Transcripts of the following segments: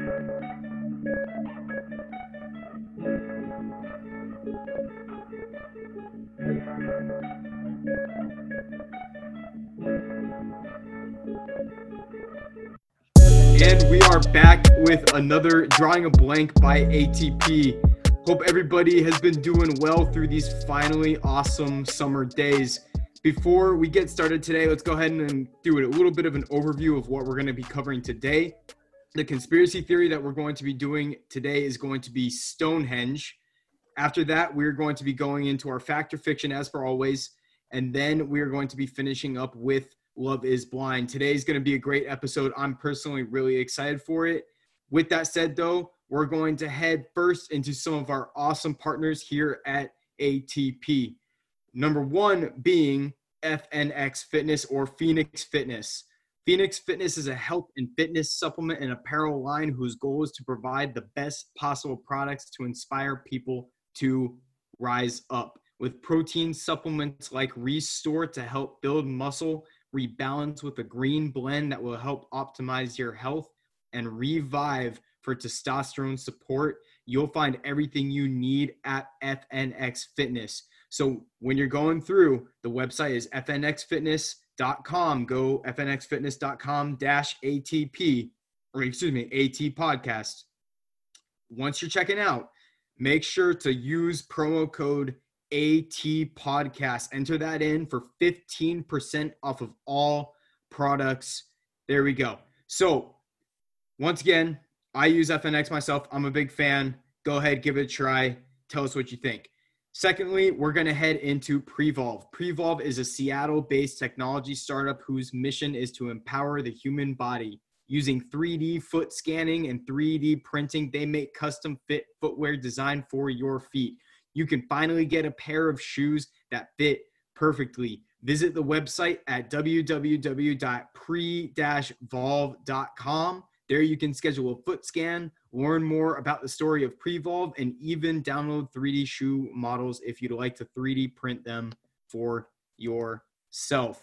And we are back with another Drawing a Blank by ATP. Hope everybody has been doing well through these finally awesome summer days. Before we get started today, let's go ahead and do a little bit of an overview of what we're going to be covering today. The conspiracy theory that we're going to be doing today is going to be Stonehenge. After that, we're going to be going into our fact or fiction as per always. And then we're going to be finishing up with Love is Blind. Today is going to be a great episode. I'm personally really excited for it. With that said, though, we're going to head first into some of our awesome partners here at ATP. Number one being FNX Fitness or Phoenix Fitness. Phoenix Fitness is a health and fitness supplement and apparel line whose goal is to provide the best possible products to inspire people to rise up. With protein supplements like Restore to help build muscle rebalance with a green blend that will help optimize your health, and revive for testosterone support. You'll find everything you need at FNX Fitness. So when you're going through, the website is fnxfitness.com. Go fnxfitness.com dash ATP, or excuse me, AT podcast. Once you're checking out, make sure to use promo code AT podcast. Enter that in for 15% off of all products. There we go. So, once again, I use FNX myself. I'm a big fan. Go ahead, give it a try. Tell us what you think. Secondly, we're going to head into Prevolve. Prevolve is a Seattle based technology startup whose mission is to empower the human body. Using 3D foot scanning and 3D printing, they make custom fit footwear designed for your feet you can finally get a pair of shoes that fit perfectly. Visit the website at www.pre-volve.com. There you can schedule a foot scan, learn more about the story of Prevolve, and even download 3D shoe models if you'd like to 3D print them for yourself.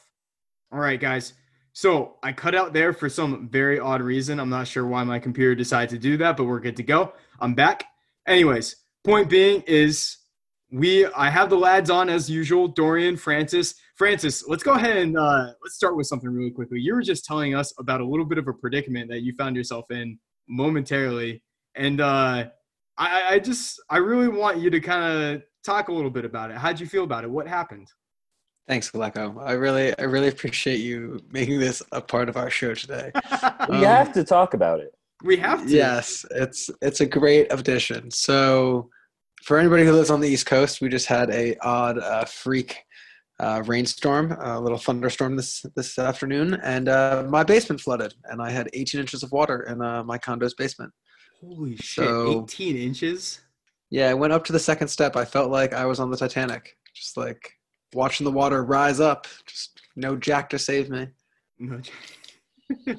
All right, guys. So I cut out there for some very odd reason. I'm not sure why my computer decided to do that, but we're good to go. I'm back. Anyways, point being is we I have the lads on as usual. Dorian, Francis, Francis. Let's go ahead and uh, let's start with something really quickly. You were just telling us about a little bit of a predicament that you found yourself in momentarily, and uh, I, I just I really want you to kind of talk a little bit about it. How'd you feel about it? What happened? Thanks, Galeko. I really, I really appreciate you making this a part of our show today. we um, have to talk about it. We have to. Yes, it's it's a great addition. So for anybody who lives on the East Coast, we just had a odd uh, freak uh, rainstorm, a little thunderstorm this this afternoon, and uh, my basement flooded, and I had 18 inches of water in uh, my condo's basement. Holy shit! So, 18 inches. Yeah, I went up to the second step. I felt like I was on the Titanic, just like watching the water rise up. Just no Jack to save me. No.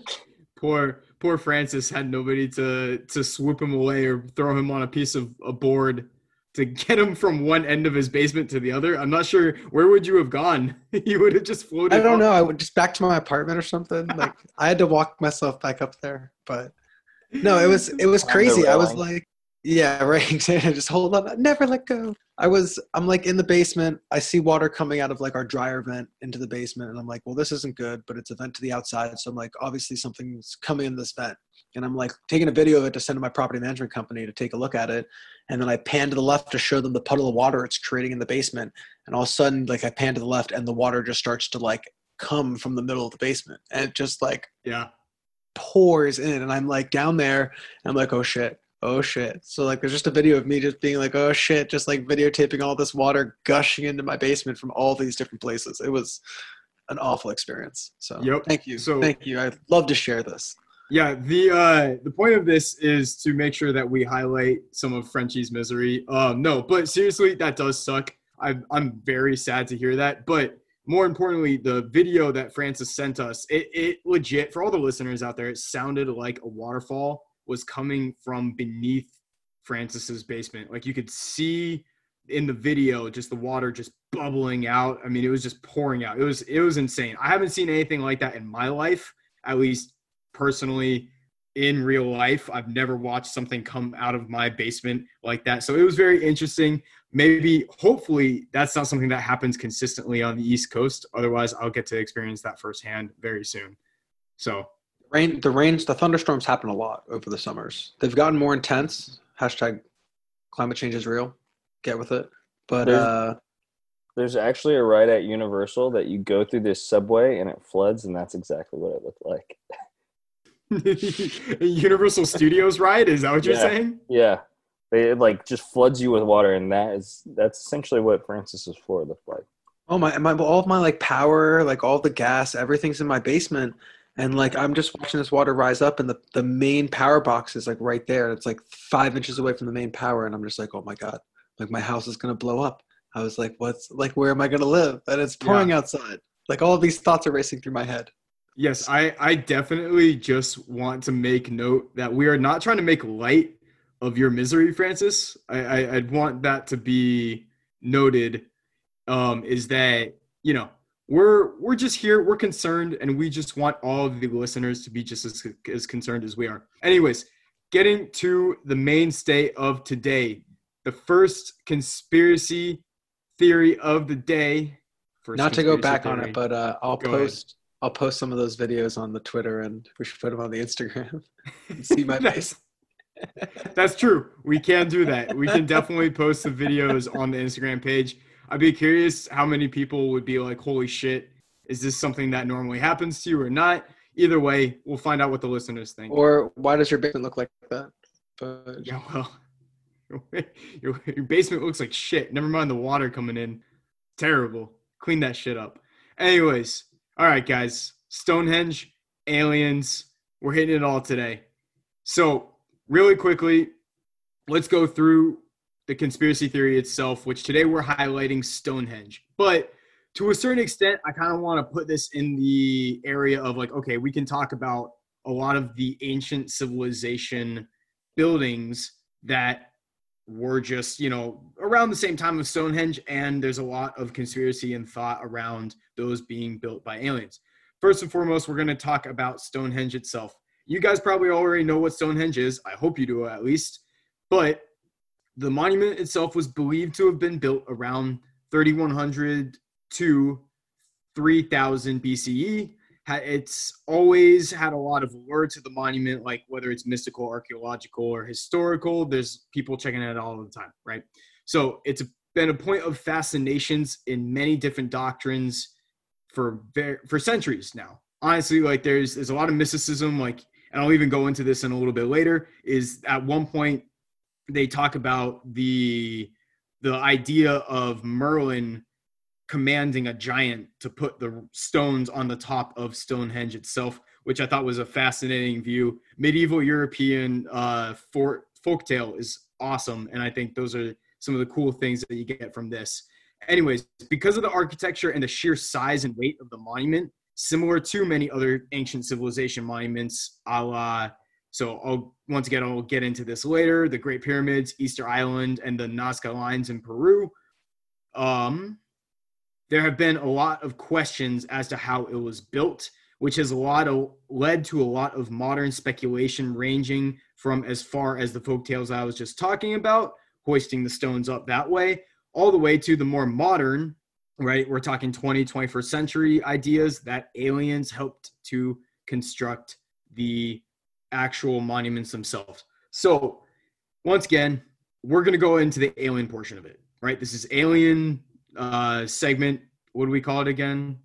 poor poor Francis had nobody to to swoop him away or throw him on a piece of a board to get him from one end of his basement to the other. I'm not sure where would you have gone. you would have just floated. I don't off. know. I would just back to my apartment or something. Like I had to walk myself back up there, but no, it was it was crazy. I was like, yeah, right. just hold on, never let go. I was, I'm like in the basement. I see water coming out of like our dryer vent into the basement, and I'm like, well, this isn't good, but it's a vent to the outside. So I'm like, obviously something's coming in this vent. And I'm like taking a video of it to send to my property management company to take a look at it. And then I pan to the left to show them the puddle of water it's creating in the basement. And all of a sudden, like I pan to the left, and the water just starts to like come from the middle of the basement, and it just like yeah pours in. And I'm like down there, I'm like, oh shit oh shit. So like there's just a video of me just being like, oh shit, just like videotaping all this water gushing into my basement from all these different places. It was an awful experience. So yep. thank you. So thank you. I'd love to share this. Yeah, the uh the point of this is to make sure that we highlight some of Frenchie's misery. Um no, but seriously, that does suck. I I'm very sad to hear that. But more importantly, the video that Francis sent us, it, it legit for all the listeners out there, it sounded like a waterfall was coming from beneath Francis's basement. Like you could see in the video just the water just bubbling out. I mean, it was just pouring out. It was it was insane. I haven't seen anything like that in my life, at least personally. in real life. I've never watched something come out of my basement like that. So it was very interesting. Maybe, hopefully, that's not something that happens consistently on the East Coast. Otherwise, I'll get to experience that firsthand very soon. So, rain, the rains, the thunderstorms happen a lot over the summers. They've gotten more intense. Hashtag climate change is real. Get with it. But There's- uh, There's actually a ride at Universal that you go through this subway and it floods, and that's exactly what it looked like. Universal Studios ride is that what you're Yeah. saying? Yeah, they it, like just floods you with water, and that is that's essentially what Francis's floor looked like. Oh my, my all of my like power, like all the gas, everything's in my basement. And like I'm just watching this water rise up and the, the main power box is like right there. and It's like five inches away from the main power. And I'm just like, oh my God, like my house is gonna blow up. I was like, what's like where am I gonna live? And it's pouring outside. Like all of these thoughts are racing through my head. Yes, I, I definitely just want to make note that we are not trying to make light of your misery, Francis. I, I, I'd want that to be noted. Um, is that you know we're we're just here, we're concerned, and we just want all of the listeners to be just as as concerned as we are. Anyways, getting to the mainstay of today, the first conspiracy theory of the day. First Not to go back on it, but uh, I'll Go ahead. post I'll post some of those videos on the Twitter and we should put them on the Instagram. see my face. That's true. We can do that. We can definitely post the videos on the Instagram page. I'd be curious how many people would be like, holy shit, is this something that normally happens to you or not? Either way, we'll find out what the listeners think. Or why does your basement look like that? But yeah, well, your, your basement looks like shit. Never mind the water coming in. Terrible. Clean that shit up. Anyways, all right, guys. Stonehenge, aliens. We're hitting it all today. So, really quickly, let's go through the conspiracy theory itself, which today we're highlighting Stonehenge. But to a certain extent, I kind of want to put this in the area of like, okay, we can talk about a lot of the ancient civilization buildings that were just, you know, around the same time as Stonehenge. And there's a lot of conspiracy and thought around those being built by aliens. First and foremost, we're going to talk about Stonehenge itself. You guys probably already know what Stonehenge is. I hope you do at least. But the monument itself was believed to have been built around 3100 to 3000 BCE. It's always had a lot of lure to the monument, like whether it's mystical, archaeological, or historical. There's people checking it all the time, right? So it's been a point of fascinations in many different doctrines for ver- for centuries now. Honestly, like there's there's a lot of mysticism, like, and I'll even go into this in a little bit later. Is at one point they talk about the the idea of Merlin commanding a giant to put the stones on the top of Stonehenge itself, which I thought was a fascinating view. Medieval European uh, for, folktale is awesome, and I think those are some of the cool things that you get from this. Anyways, because of the architecture and the sheer size and weight of the monument, similar to many other ancient civilization monuments, a la so I'll once again I'll get into this later. The Great Pyramids, Easter Island, and the Nazca lines in Peru. Um, there have been a lot of questions as to how it was built, which has a lot of led to a lot of modern speculation, ranging from as far as the folk tales I was just talking about, hoisting the stones up that way, all the way to the more modern, right? We're talking 20, 21st century ideas that aliens helped to construct the actual monuments themselves. So, once again, we're going to go into the alien portion of it, right? This is alien uh segment. What do we call it again?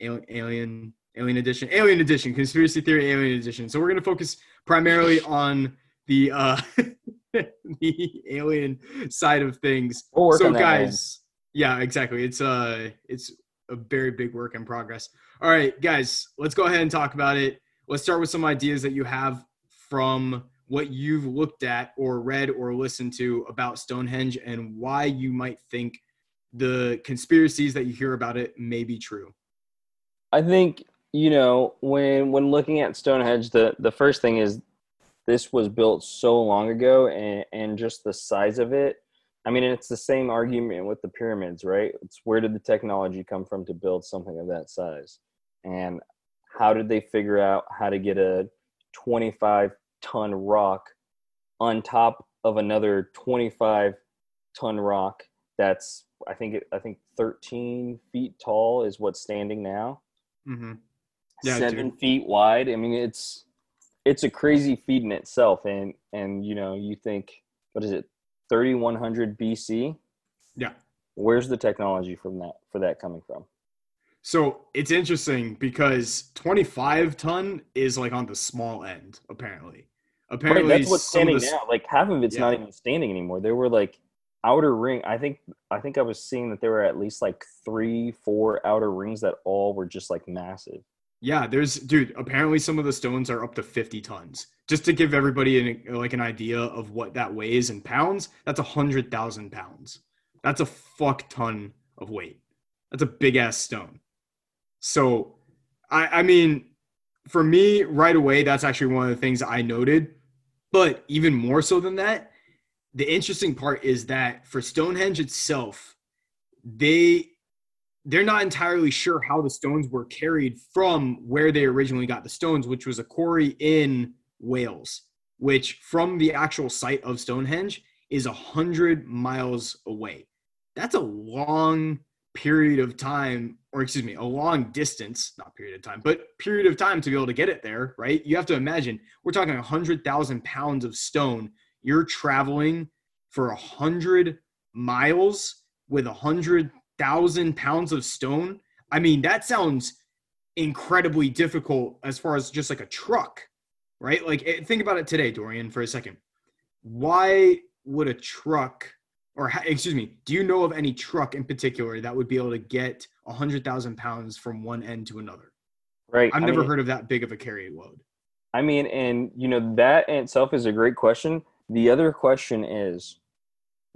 Alien, alien, alien edition, alien edition, conspiracy theory, alien edition. So we're going to focus primarily on the uh the alien side of things. We'll so guys, yeah, exactly. It's uh it's a very big work in progress. All right, guys, let's go ahead and talk about it. Let's start with some ideas that you have from what you've looked at or read or listened to about Stonehenge and why you might think the conspiracies that you hear about it may be true. I think you know when when looking at Stonehenge, the the first thing is this was built so long ago, and and just the size of it. I mean, it's the same argument with the pyramids, right? It's where did the technology come from to build something of that size, and how did they figure out how to get a 25 ton rock on top of another 25 ton rock that's I think it, I think 13 feet tall is what's standing now. Mm-hmm. Yeah, seven dude. feet wide. I mean, it's it's a crazy feat in itself, and and you know you think what is it, 3100 BC? Yeah. Where's the technology from that for that coming from? So it's interesting because 25 ton is like on the small end, apparently. Apparently, right, that's what's standing the, now. Like half of it's yeah. not even standing anymore. There were like outer ring. I think I think I was seeing that there were at least like three, four outer rings that all were just like massive. Yeah, there's dude. Apparently, some of the stones are up to 50 tons. Just to give everybody an, like an idea of what that weighs in pounds, that's a hundred thousand pounds. That's a fuck ton of weight. That's a big ass stone. So, I I mean, for me, right away, that's actually one of the things I noted. But even more so than that, the interesting part is that for Stonehenge itself, they they're not entirely sure how the stones were carried from where they originally got the stones, which was a quarry in Wales, which from the actual site of Stonehenge is a hundred miles away. That's a long period of time, or excuse me, a long distance, not period of time, but period of time to be able to get it there, right? You have to imagine we're talking a hundred thousand pounds of stone. You're traveling for a hundred miles with a hundred thousand pounds of stone. I mean, that sounds incredibly difficult as far as just like a truck, right? Like, eh, think about it today, Dorian, for a second. Why would a truck, or excuse me, do you know of any truck in particular that would be able to get a hundred thousand pounds from one end to another? Right. I've I never mean, heard of that big of a carry load. I mean, and you know that in itself is a great question. The other question is,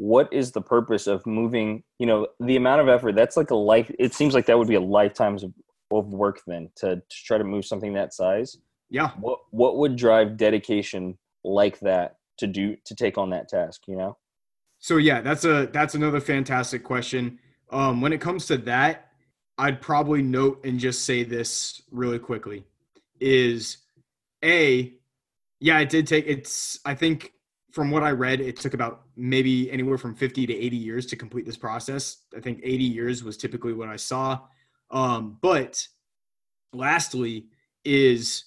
what is the purpose of moving you know the amount of effort that's like a life it seems like that would be a lifetimes of, of work then to, to try to move something that size yeah what what would drive dedication like that to do to take on that task you know so yeah that's a that's another fantastic question um when it comes to that i'd probably note and just say this really quickly is a yeah it did take it's i think from what I read, it took about maybe anywhere from 50 to 80 years to complete this process. I think 80 years was typically what I saw. Um, but lastly, is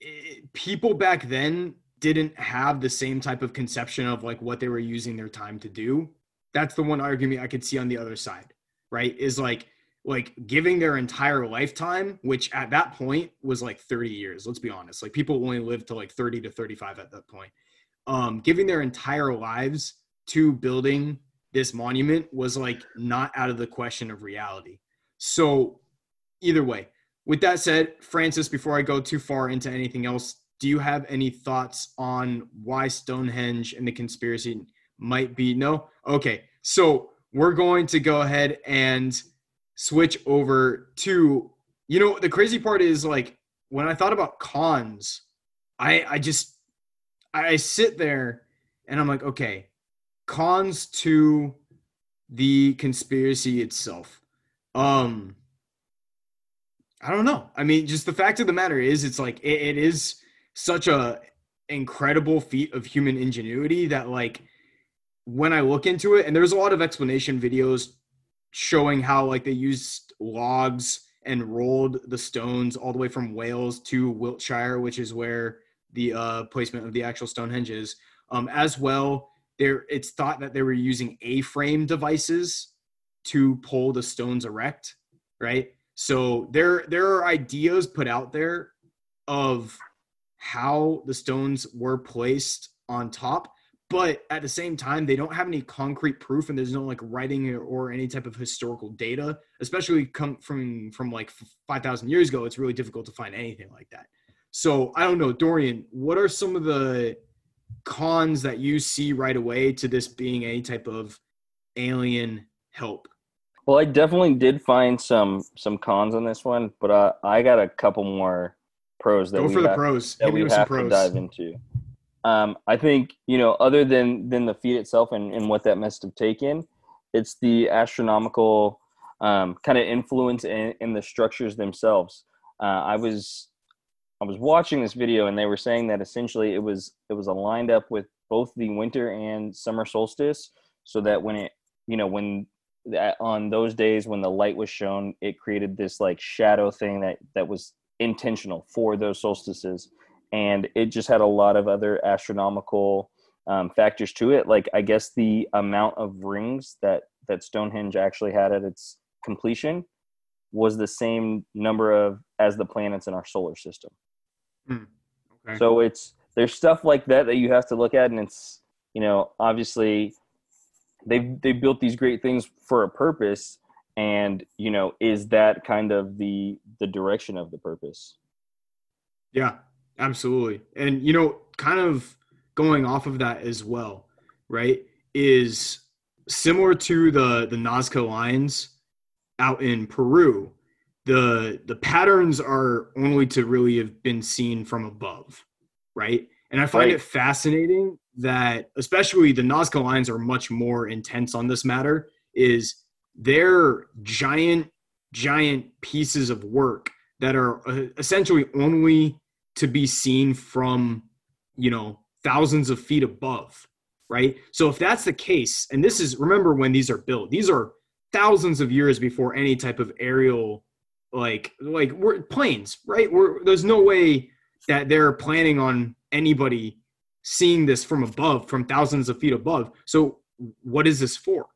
it, eh, people back then didn't have the same type of conception of like what they were using their time to do. That's the one argument I could see on the other side, right? Is like like giving their entire lifetime, which at that point was like 30 years. Let's be honest. Like people only lived to like 30 to 35 at that point um, giving their entire lives to building this monument was like not out of the question of reality. So, either way, with that said, Francis, before I go too far into anything else, do you have any thoughts on why Stonehenge and the conspiracy might be? No? Okay. So, we're going to go ahead and switch over to, you know, the crazy part is like when I thought about cons, I, I just I sit there and I'm like, okay, cons to the conspiracy itself. Um, I don't know. I mean, just the fact of the matter is, it's like it, it is such a incredible feat of human ingenuity that like when I look into it, and there's a lot of explanation videos showing how like they used logs and rolled the stones all the way from Wales to Wiltshire, which is where the uh, placement of the actual Stonehenge is. Um, as well, there it's thought that they were using A-frame devices to pull the stones erect, right? So there there are ideas put out there of how the stones were placed on top, but at the same time they don't have any concrete proof and there's no like writing or any type of historical data, especially come from from like 5000 years ago, it's really difficult to find anything like that. So I don't know, Dorian, what are some of the cons that you see right away to this being any type of alien help? Well, I definitely did find some some cons on this one, but uh, I got a couple more pros that go we for have, the pros that we have to dive into. Um, I think you know, other than than the feat itself and, and what that must have taken, it's the astronomical um, kind of influence in, in the structures themselves. Uh, I was I was watching this video and they were saying that essentially it was it was aligned up with both the winter and summer solstice, so that when it you know when that on those days when the light was shown, it created this like shadow thing that that was intentional for those solstices, and it just had a lot of other astronomical um, factors to it. Like I guess the amount of rings that that Stonehenge actually had at its completion was the same number of as the planets in our solar system. Hmm. Okay. So it's there's stuff like that that you have to look at, and it's you know obviously they've they built these great things for a purpose, and you know is that kind of the the direction of the purpose? Yeah, absolutely, and you know kind of going off of that as well, right? Is similar to the the Nazca lines out in Peru. The the patterns are only to really have been seen from above, right? And I find right. it fascinating that especially the Nazca lines are much more intense on this matter. Is they're giant, giant pieces of work that are uh, essentially only to be seen from, you know, thousands of feet above, right? So if that's the case, and this is remember when these are built, these are thousands of years before any type of aerial like like we're planes, right? We're, there's no way that they're planning on anybody seeing this from above, from thousands of feet above. So what is this for?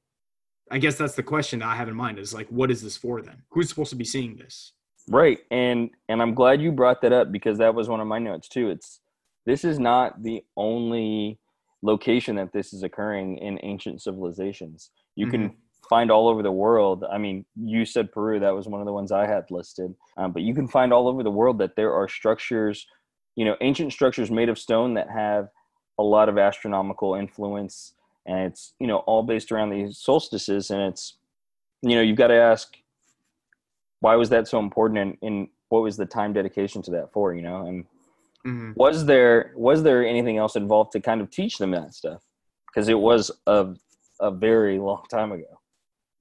I guess that's the question that I have in mind is like, what is this for then? Who's supposed to be seeing this? Right. And and I'm glad you brought that up because that was one of my notes too. It's this is not the only location that this is occurring in ancient civilizations. You mm-hmm. can find all over the world. I mean, you said Peru, that was one of the ones I had listed. Um, but you can find all over the world that there are structures, you know, ancient structures made of stone that have a lot of astronomical influence. And it's, you know, all based around these solstices. And it's, you know, you've got to ask, why was that so important? And, and what was the time dedication to that for, you know? And mm-hmm. was there, was there anything else involved to kind of teach them that stuff? Because it was a, a very long time ago.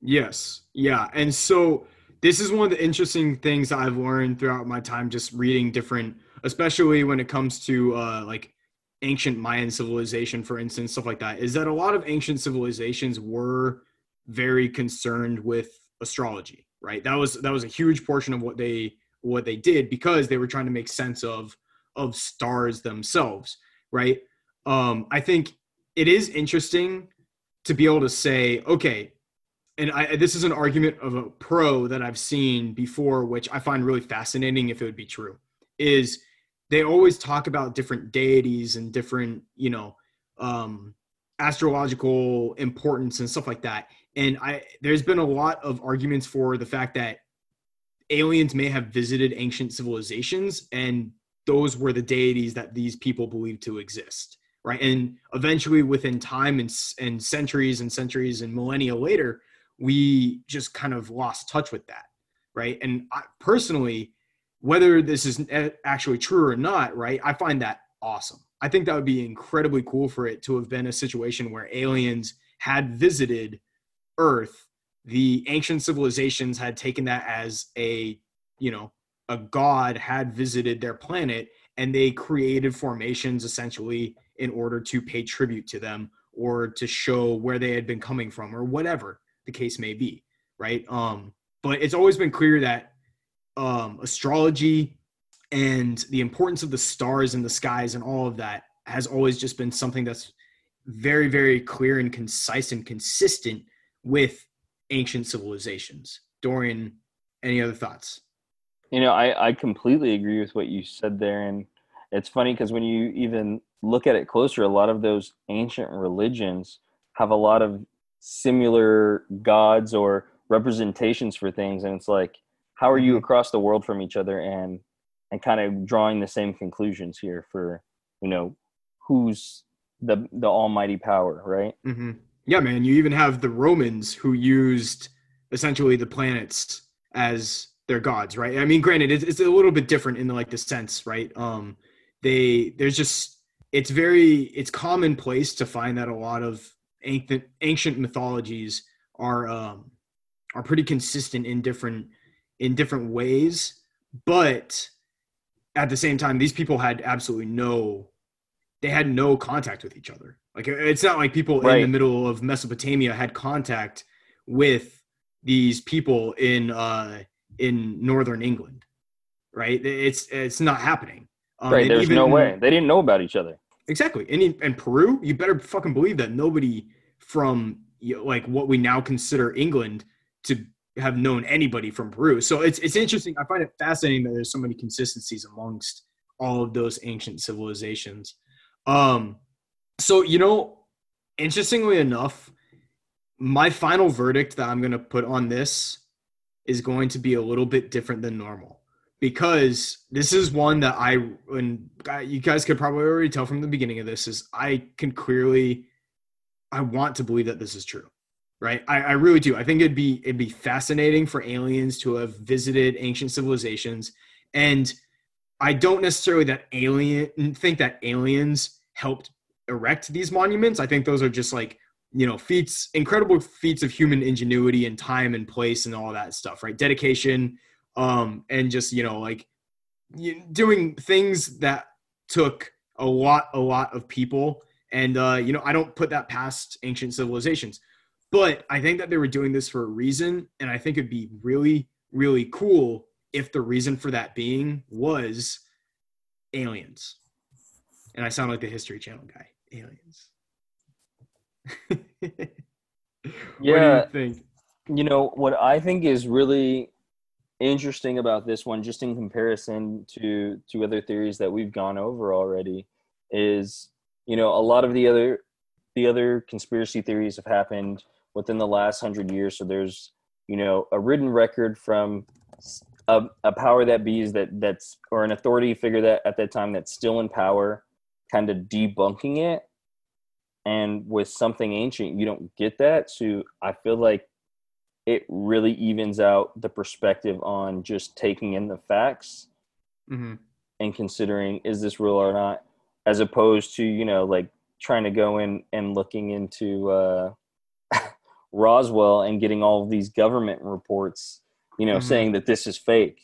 Yes. Yeah. And so this is one of the interesting things I've learned throughout my time just reading different, especially when it comes to uh, like ancient Mayan civilization, for instance, stuff like that, is that a lot of ancient civilizations were very concerned with astrology, right? That was that was a huge portion of what they what they did because they were trying to make sense of of stars themselves, right? Um, I think it is interesting to be able to say, okay, and I, this is an argument of a pro that I've seen before, which I find really fascinating if it would be true, is they always talk about different deities and different, you know, um, astrological importance and stuff like that. And I, there's been a lot of arguments for the fact that aliens may have visited ancient civilizations and those were the deities that these people believed to exist right and eventually within time and, and centuries and centuries and millennia later we just kind of lost touch with that right and I, personally whether this is actually true or not right i find that awesome i think that would be incredibly cool for it to have been a situation where aliens had visited earth the ancient civilizations had taken that as a you know a god had visited their planet and they created formations essentially in order to pay tribute to them or to show where they had been coming from or whatever the case may be, right? Um, but it's always been clear that um, astrology and the importance of the stars and the skies and all of that has always just been something that's very, very clear and concise and consistent with ancient civilizations. Dorian, any other thoughts? You know, I, I completely agree with what you said there. And it's funny because when you even look at it closer, a lot of those ancient religions have a lot of similar gods or representations for things and it's like how are you mm-hmm. across the world from each other and and kind of drawing the same conclusions here for you know who's the the almighty power right mm-hmm. yeah man you even have the romans who used essentially the planets as their gods right i mean granted it's, it's a little bit different in the, like the sense right um they there's just it's very it's commonplace to find that a lot of ancient ancient mythologies are um, are pretty consistent in different in different ways, but at the same time, these people had absolutely no, they had no contact with each other. Like it's not like people right. in the middle of Mesopotamia had contact with these people in uh, in northern England, right? It's it's not happening. Um, right. There's even, no way they didn't know about each other. Exactly. And in, Peru, you better fucking believe that nobody from you know, like what we now consider England to have known anybody from Peru. So it's it's interesting. I find it fascinating that there's so many consistencies amongst all of those ancient civilizations. Um, so you know, interestingly enough, my final verdict that I'm going to put on this is going to be a little bit different than normal because this is one that I and you guys could probably already tell from the beginning of this is I can clearly I want to believe that this is true right? I, I, really do. I think it'd be it'd be fascinating for aliens to have visited ancient civilizations, and I don't necessarily that alien think that aliens helped erect these monuments. I think those are just like you know feats, incredible feats of human ingenuity and time and place and all that stuff, right? Dedication, um, and just you know like doing things that took a lot a lot of people and uh, you know i don't put that past ancient civilizations but I think that they were doing this for a reason. And I think it'd be really, really cool if the reason for that being was aliens. And I sound like the History Channel guy. Aliens. yeah. You think? You know, what I think is really interesting about this one, just in comparison to to other theories that we've gone over already, is you know a lot of the other the other conspiracy theories have happened within the last hundred years. So there's you know a written record from a, a power that be is that that's or an authority figure that at that time that's still in power, kind of debunking it. And with something ancient, you don't get that. So I feel like it really evens out the perspective on just taking in the facts mm-hmm. and considering is this real or not, as opposed to you know like trying to go in and looking into uh, Roswell and getting all of these government reports, you know, mm-hmm. saying that this is fake.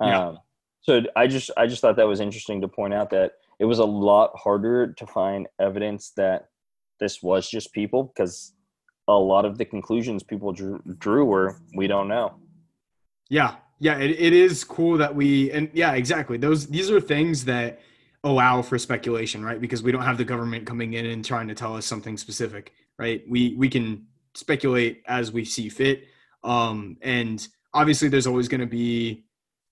Yeah. Um, so I just I just thought that was interesting to point out that it was a lot harder to find evidence that this was just people because a lot of the conclusions people drew, drew were we don't know. Yeah, yeah, it, it is cool that we and yeah, exactly. Those these are things that allow for speculation, right? Because we don't have the government coming in and trying to tell us something specific, right? We we can speculate as we see fit. Um, and obviously, there's always going to be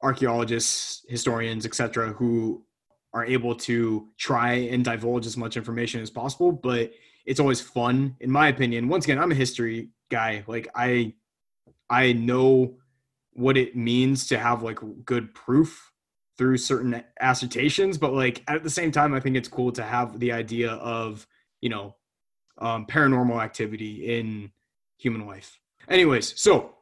archaeologists, historians, etc., who are able to try and divulge as much information as possible. But it's always fun, in my opinion. Once again, I'm a history guy. Like I, I know what it means to have like good proof through certain assertions but like at the same time i think it's cool to have the idea of you know um, paranormal activity in human life. Anyways, so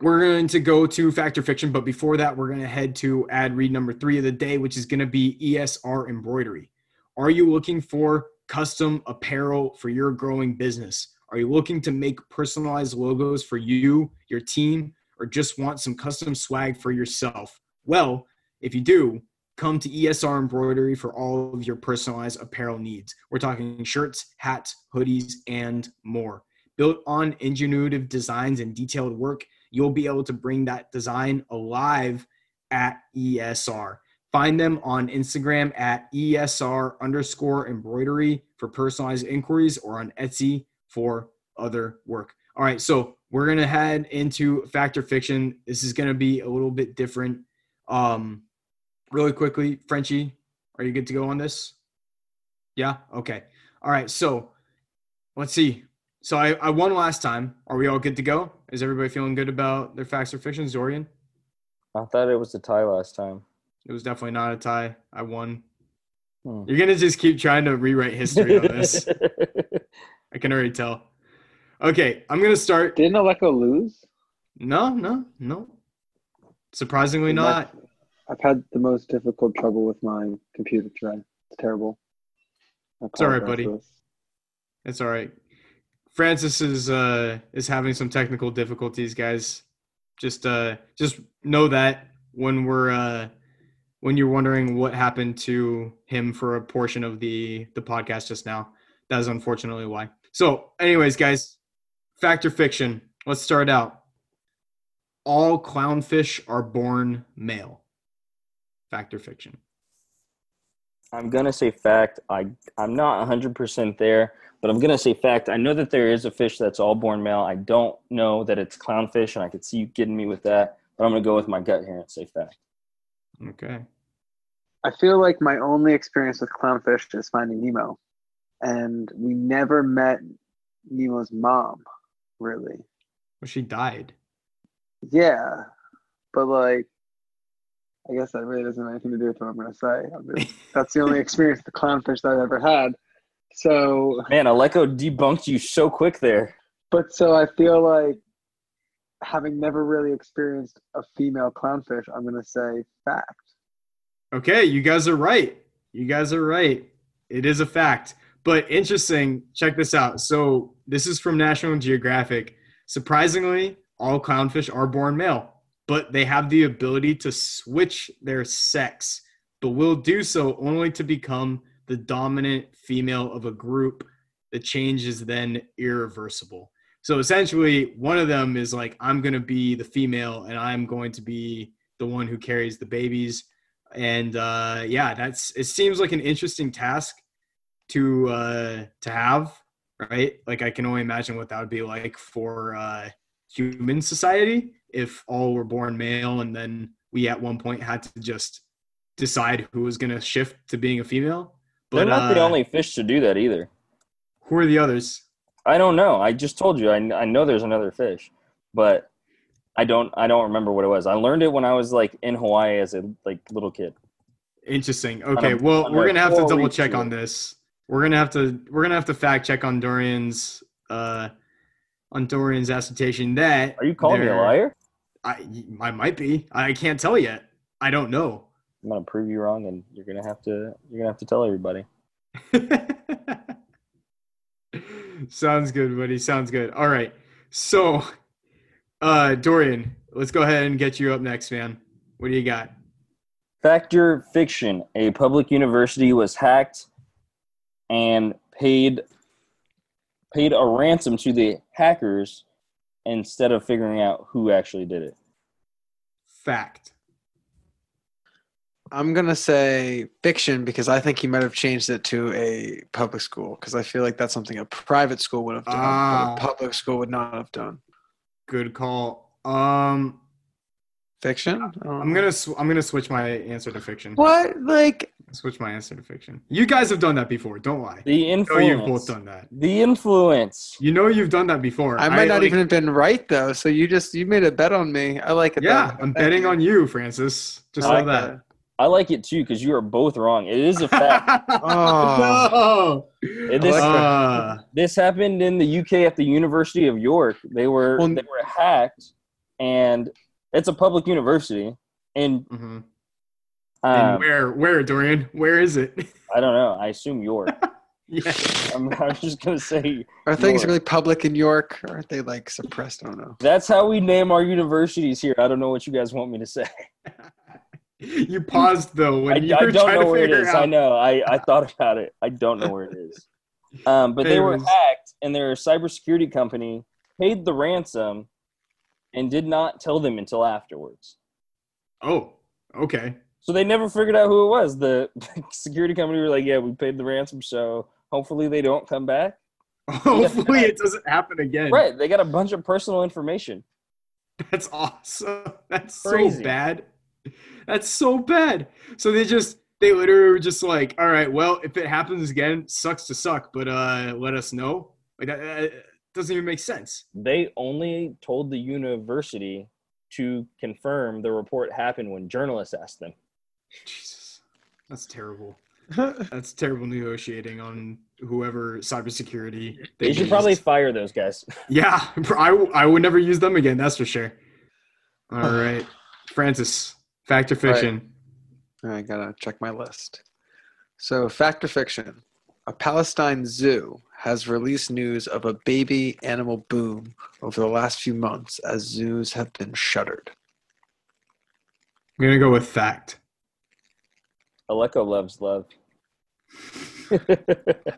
we're going to go to fact or fiction, but before that, we're going to head to ad read number three of the day, which is going to be ESR embroidery. Are you looking for custom apparel for your growing business? Are you looking to make personalized logos for you, your team, or just want some custom swag for yourself? Well, if you do, come to ESR Embroidery for all of your personalized apparel needs. We're talking shirts, hats, hoodies, and more. Built on ingenuitive designs and detailed work, you'll be able to bring that design alive at ESR. Find them on Instagram at ESR underscore embroidery for personalized inquiries or on Etsy for other work. All right, so we're gonna head into fact or fiction. This is gonna be a little bit different. Um, really quickly, Frenchie, are you good to go on this? Yeah. Okay. All right. So let's see. So I, I won last time. Are we all good to go? Is everybody feeling good about their facts or fictions, Dorian? I thought it was a tie last time. It was definitely not a tie. I won. Hmm. You're gonna just keep trying to rewrite history on this. I can already tell. Okay, I'm gonna start. Didn't Aleko lose? No, no, no. Surprisingly not. I've had the most difficult trouble with my computer today. It's terrible. It's all right, buddy. It's all right. Francis is uh is having some technical difficulties, guys. Just uh just know that when we're uh when you're wondering what happened to him for a portion of the the podcast just now. That is unfortunately why. So, anyways, guys, fact or fiction? Let's start out. All clownfish are born male. Fact or fiction? I'm gonna say fact. I I'm not 100 percent there, but I'm gonna say fact. I know that there is a fish that's all born male. I don't know that it's clownfish, and I could see you getting me with that. But I'm gonna go with my gut here and say fact. Okay. I feel like my only experience with clownfish is finding Nemo, and we never met Nemo's mom, really. Well, she died. Yeah, but like, I guess that really doesn't have anything to do with what I'm gonna say. That's the only experience with clownfish that I've ever had. So, Man, Aleko debunked you so quick there. but so I feel like having never really experienced a female clownfish, I'm gonna say fact. Okay, you guys are right. You guys are right. It is a fact. But interesting, check this out. So, this is from National Geographic. Surprisingly, all clownfish are born male, but they have the ability to switch their sex, but will do so only to become the dominant female of a group. The change is then irreversible. So, essentially, one of them is like, I'm going to be the female and I'm going to be the one who carries the babies and uh, yeah, that's it. Seems like an interesting task to uh, to have, right? Like I can only imagine what that would be like for uh, human society if all were born male, and then we at one point had to just decide who was going to shift to being a female. They're But not the uh, only fish to do that either. who are the others? I don't know. I just told you. I, I know there's another fish, but I don't. I don't remember what it was. I learned it when I was like in Hawaii as a like little kid. Interesting. Okay, a- well, we're gonna have to double check on this. We're gonna have to we're gonna have to fact check on Dorian's uh on Dorian's assertion that Are you calling me a liar? I I might be. I can't tell yet. I don't know. I'm gonna prove you wrong, and you're gonna have to. You're gonna have to tell everybody. Sounds good, buddy. Sounds good. All right. So, uh, Dorian, let's go ahead and get you up next, man. What do you got? Fact or fiction? A public university was hacked and paid paid a ransom to the hackers instead of figuring out who actually did it. Fact. I'm gonna say fiction because I think he might have changed it to a public school because I feel like that's something a private school would have done, Ah. but a public school would not have done. Good call. Um, Fiction? Um, I'm gonna sw- I'm gonna switch my answer to fiction. What? Like, Switch my answer to fiction. You guys have done that before. Don't lie. The You know you've both done that. The influence. You know you've done that before. I might not like- even have been right though. So you just you made a bet on me. I like it. Yeah, though. I'm Thank betting you. on you, Francis. Just I like that. I like it too because you are both wrong. It is a fact. no. It is- Uh, this happened in the UK at the University of York. They were Well- they were hacked, and it's a public university. And mhm. Um, and where, where, Dorian? Where is it? I don't know. I assume York. yeah. I'm, I'm just gonna say Are things really public in York, or aren't they like suppressed? I don't know. that's how we name our universities here. I don't know what you guys want me to say. You paused though when I, you I don't know to where it is. out. I know. I, I thought about it. I don't know where it is. Um, but they were hacked, and their cybersecurity company paid the ransom and did not tell them until afterwards. Oh, okay. So they never figured out who it was. The security company were like, "Yeah, we paid the ransom, so hopefully they don't come back." Hopefully it doesn't happen again. Right? They got a bunch of personal information. That's awesome. That's Crazy. so bad. That's so bad. So they just they literally were just like, all right, well, if it happens again, sucks to suck, but uh let us know. Like that, that doesn't even make sense. They only told the university to confirm the report happened when journalists asked them. Jesus. That's terrible. That's terrible negotiating on whoever cybersecurity. They should probably fire those guys. Yeah, I, I would never use them again. That's for sure. All right, Francis, fact or fiction? I gotta check my list. So, fact or fiction? A Palestine zoo has released news of a baby animal boom over the last few months as zoos have been shuttered. I'm gonna go with fact. Aleko loves love. I'm,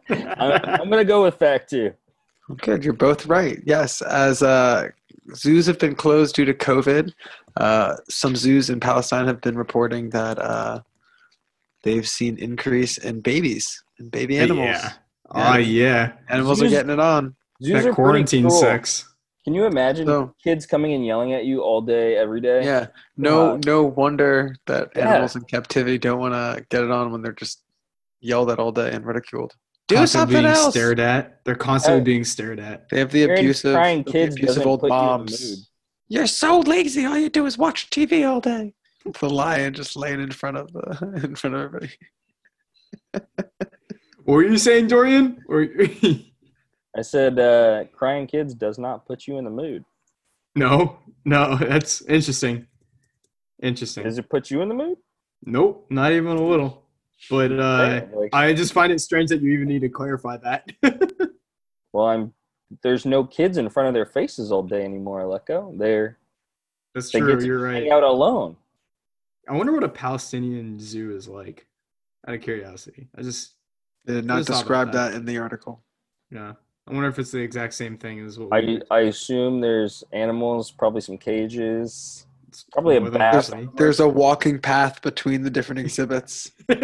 I'm gonna go with fact two. Good, you're both right. Yes, as uh, zoos have been closed due to COVID, uh, some zoos in Palestine have been reporting that uh, they've seen increase in babies and baby animals. Yeah. Oh yeah. Animals Zoos- are getting it on. Zoos are That pretty quarantine cruel. sex. Can you imagine So- kids coming and yelling at you all day, every day? Yeah, no, Wow. no wonder that Yeah. animals in captivity don't want to get it on when they're just yelled at all day and ridiculed. Do Constantly something being else. Stared at. They're constantly Oh. being stared at. They have the Hearing abusive, crying the kids abusive old put moms. You are so lazy. All you do is watch TV all day. The lion just laying in front of the in front of everybody. What were you saying, Dorian? Or I said, uh, crying kids does not put you in the mood. no, no. That's interesting. Interesting. Does it put you in the mood? Nope, not even a little. But uh, Yeah, like- I just find it strange that you even need to clarify that. Well, I'm. There's no kids in front of their faces all day anymore, Leko. They're That's they true. get to You're hang right. out alone. I wonder what a Palestinian zoo is like. Out of curiosity, I just They did not just thought about describe that. that in the article. yeah. I wonder if it's the exact same thing as what I we. I assume there's animals, probably some cages. it's probably a more bath. likely. There's a walking path between the different exhibits.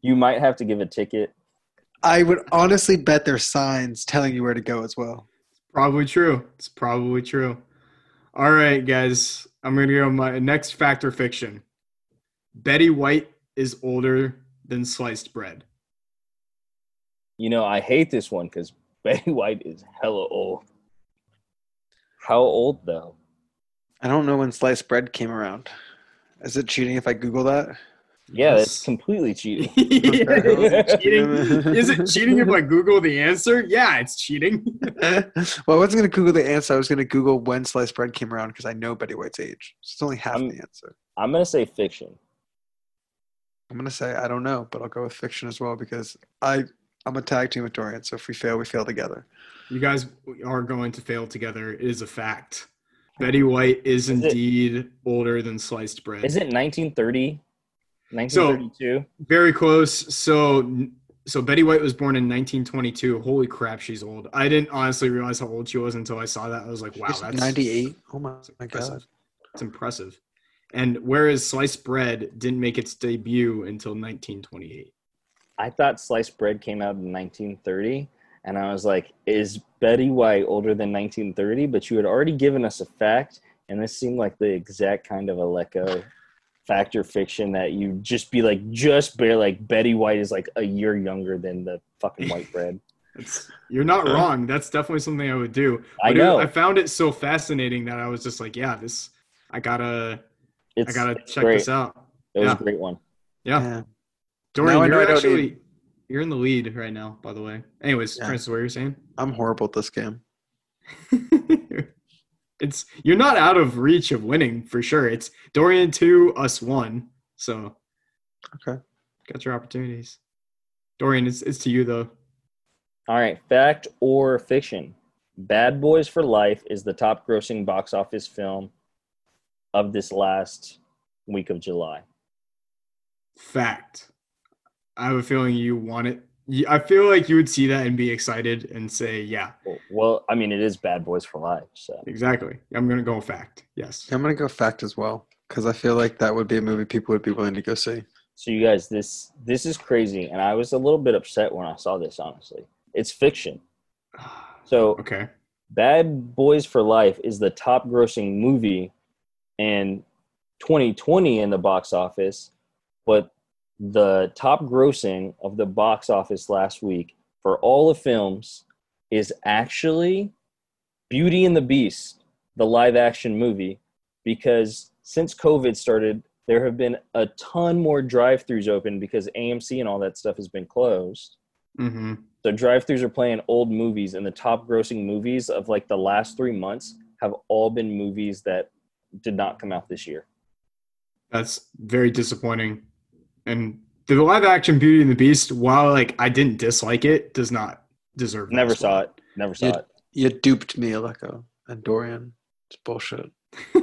You might have to give a ticket. I would honestly bet there's signs telling you where to go as well. Probably true. It's probably true. All right, guys. I'm gonna go my next fact or fiction. Betty White is older than sliced bread. You know, I hate this one because Betty White is hella old. How old though? I don't know when sliced bread came around. Is it cheating if I Google that? Yeah, Yes. that's completely cheating. is, it cheating? is it cheating if I Google the answer? Yeah, it's cheating. well, I wasn't going to Google the answer. I was going to Google when sliced bread came around because I know Betty White's age. So it's only half I'm- the answer. I'm gonna say fiction. I'm going to say I don't know, but I'll go with fiction as well because I I'm a tag team with Dorian. So if we fail, we fail together. You guys are going to fail together. It is a fact. Betty White is, Is it- indeed older than sliced bread. Is it 1930? 1932? Very close. So, so Betty White was born in 1922. Holy crap, she's old. I didn't honestly realize how old she was until I saw that. I was like, wow, She's that's 98. Oh my, my god. That's impressive. And whereas sliced bread didn't make its debut until 1928. I thought sliced bread came out in 1930, and I was like, "Is Betty White older than 1930?" But you had already given us a fact, and this seemed like the exact kind of a Lecco fact or fiction that you just be like, just bare like Betty White is like a year younger than the fucking white bread. It's, you're not wrong. That's definitely something I would do. I But it- know. I found it so fascinating that I was just like, yeah, this. I gotta. It's, I gotta check great. this out. It was Yeah. a great one. Yeah. Yeah. Dorian, Now you're actually need- you're in the lead right now, by the way. Anyways, Yeah. Francis, what were you saying? I'm horrible at this game. it's you're not out of reach of winning for sure. It's Dorian two, us one. So Okay. got your opportunities. Dorian, it's it's to you though. All right, fact or fiction? Bad Boys for Life is the top grossing box office film of this last week of July. Fact. I have a feeling you want it. I feel like you would see that and be excited and say, "Yeah, Well, I mean, it is Bad Boys for Life. So exactly." I'm gonna go fact. Yes. I'm going to go fact as well because I feel like that would be a movie people would be willing to go see. So you guys, this this is crazy, and I was a little bit upset when I saw this. Honestly, it's fiction. So Okay. Bad Boys for Life is the top grossing movie in 2020 in the box office, but the top grossing of the box office last week for all the films is actually Beauty and the Beast, the live action movie, because since COVID started, there have been a ton more drive throughs open because AMC and all that stuff has been closed. Mm-hmm. So drive-throughs are playing old movies, and the top grossing movies of like the last three months have all been movies that did not come out this year. That's very disappointing. And the live action Beauty and the Beast, while like I didn't dislike it, does not deserve. Never that saw it. Never saw You- it. You duped me, Aleko and Dorian. It's bullshit.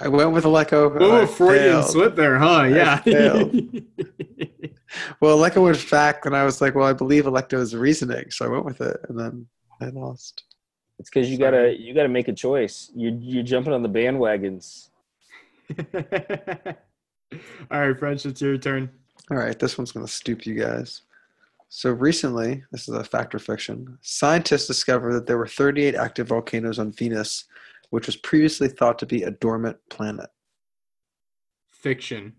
I went with Aleko. Oh, I Freudian slip there, huh? Yeah. Well, Aleko went back, and I was like, well, I believe Aleko's reasoning, so I went with it, and then I lost. It's because you gotta you gotta make a choice. You you're jumping on the bandwagons. All right, French, it's your turn. All right, this one's going to stoop you guys. So recently, this is a fact or fiction, scientists discovered that there were 38 active volcanoes on Venus, which was previously thought to be a dormant planet. Fiction.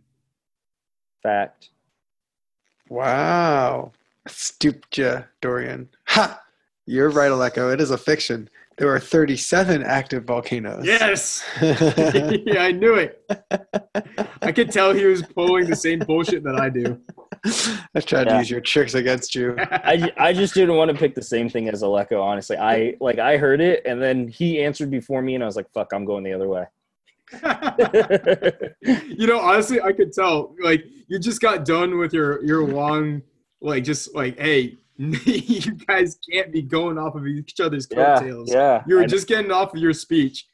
Fact. Wow. Stooped ya, Dorian. Ha! You're right, Aleko. It is a fiction. There are 37 active volcanoes. Yes. yeah, I knew it. I could tell he was pulling the same bullshit that I do. I tried Yeah. to use your tricks against you. I, I just didn't want to pick the same thing as Aleko. Honestly, I like I heard it and then he answered before me, and I was like, "Fuck, I'm going the other way." you know, honestly, I could tell. Like, you just got done with your your long, like, just like, hey, you guys can't be going off of each other's yeah, coattails. yeah. yeah. You were just getting off of your speech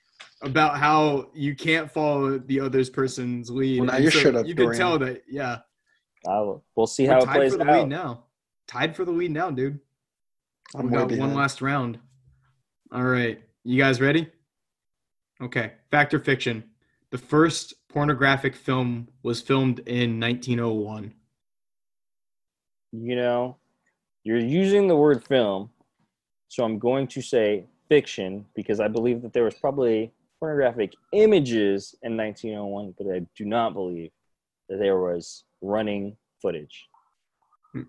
about how you can't follow the other person's lead. Well, now And you so should have, You could tell that, yeah. I will- we'll see We're how it tied plays for the lead now. Tied for the lead now, dude. I'm we way got one behind. last round. All right. You guys ready? Okay. Fact or fiction? The first pornographic film was filmed in 1901. You know, you're using the word film, so I'm going to say fiction because I believe that there was probably pornographic images in 1901, but I do not believe that there was running footage. Hmm.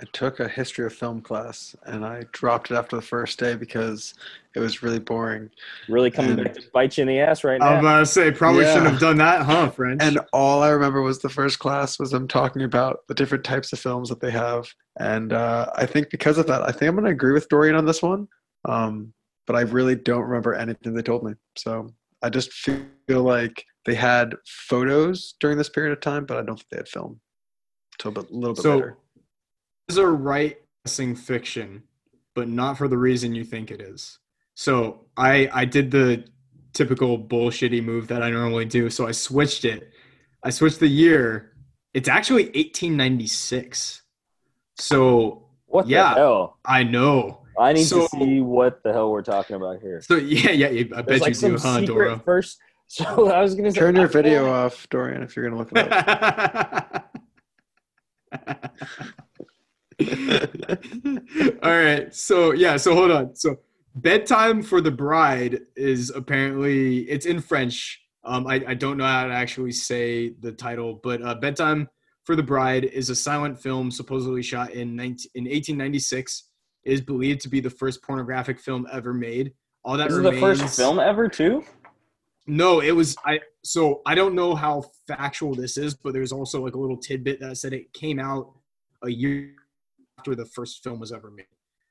I took a history of film class and I dropped it after the first day because it was really boring. Really coming back to bite you in the ass right now. I was now. about to say, probably Yeah. shouldn't have done that, huh, French? And all I remember was the first class was them talking about the different types of films that they have. And uh, I think because of that, I think I'm going to agree with Dorian on this one. Um, but I really don't remember anything they told me. So I just feel like they had photos during this period of time, but I don't think they had film until a little bit so, later. These are right guessing fiction, but not for the reason you think it is. So I I did the typical bullshitty move that I normally do. So I switched it. I switched the year. It's actually 1896. So What yeah. the hell? I know. I need So- to see what the hell we're talking about here. So yeah, yeah, yeah I There's bet like you some do, huh, Dora? first. So I was gonna say, Turn your I- video off, Dorian, if you're going to look it up. All right. So yeah. So hold on. So bedtime for the bride is apparently it's in French. Um, I, I don't know how to actually say the title, but uh, bedtime for the bride is a silent film supposedly shot in 19, in 1896. It is believed to be the first pornographic film ever made. All that This is the first film ever, too. No, it was I. So I don't know how factual this is, but there's also like a little tidbit that said it came out a year after the first film was ever made.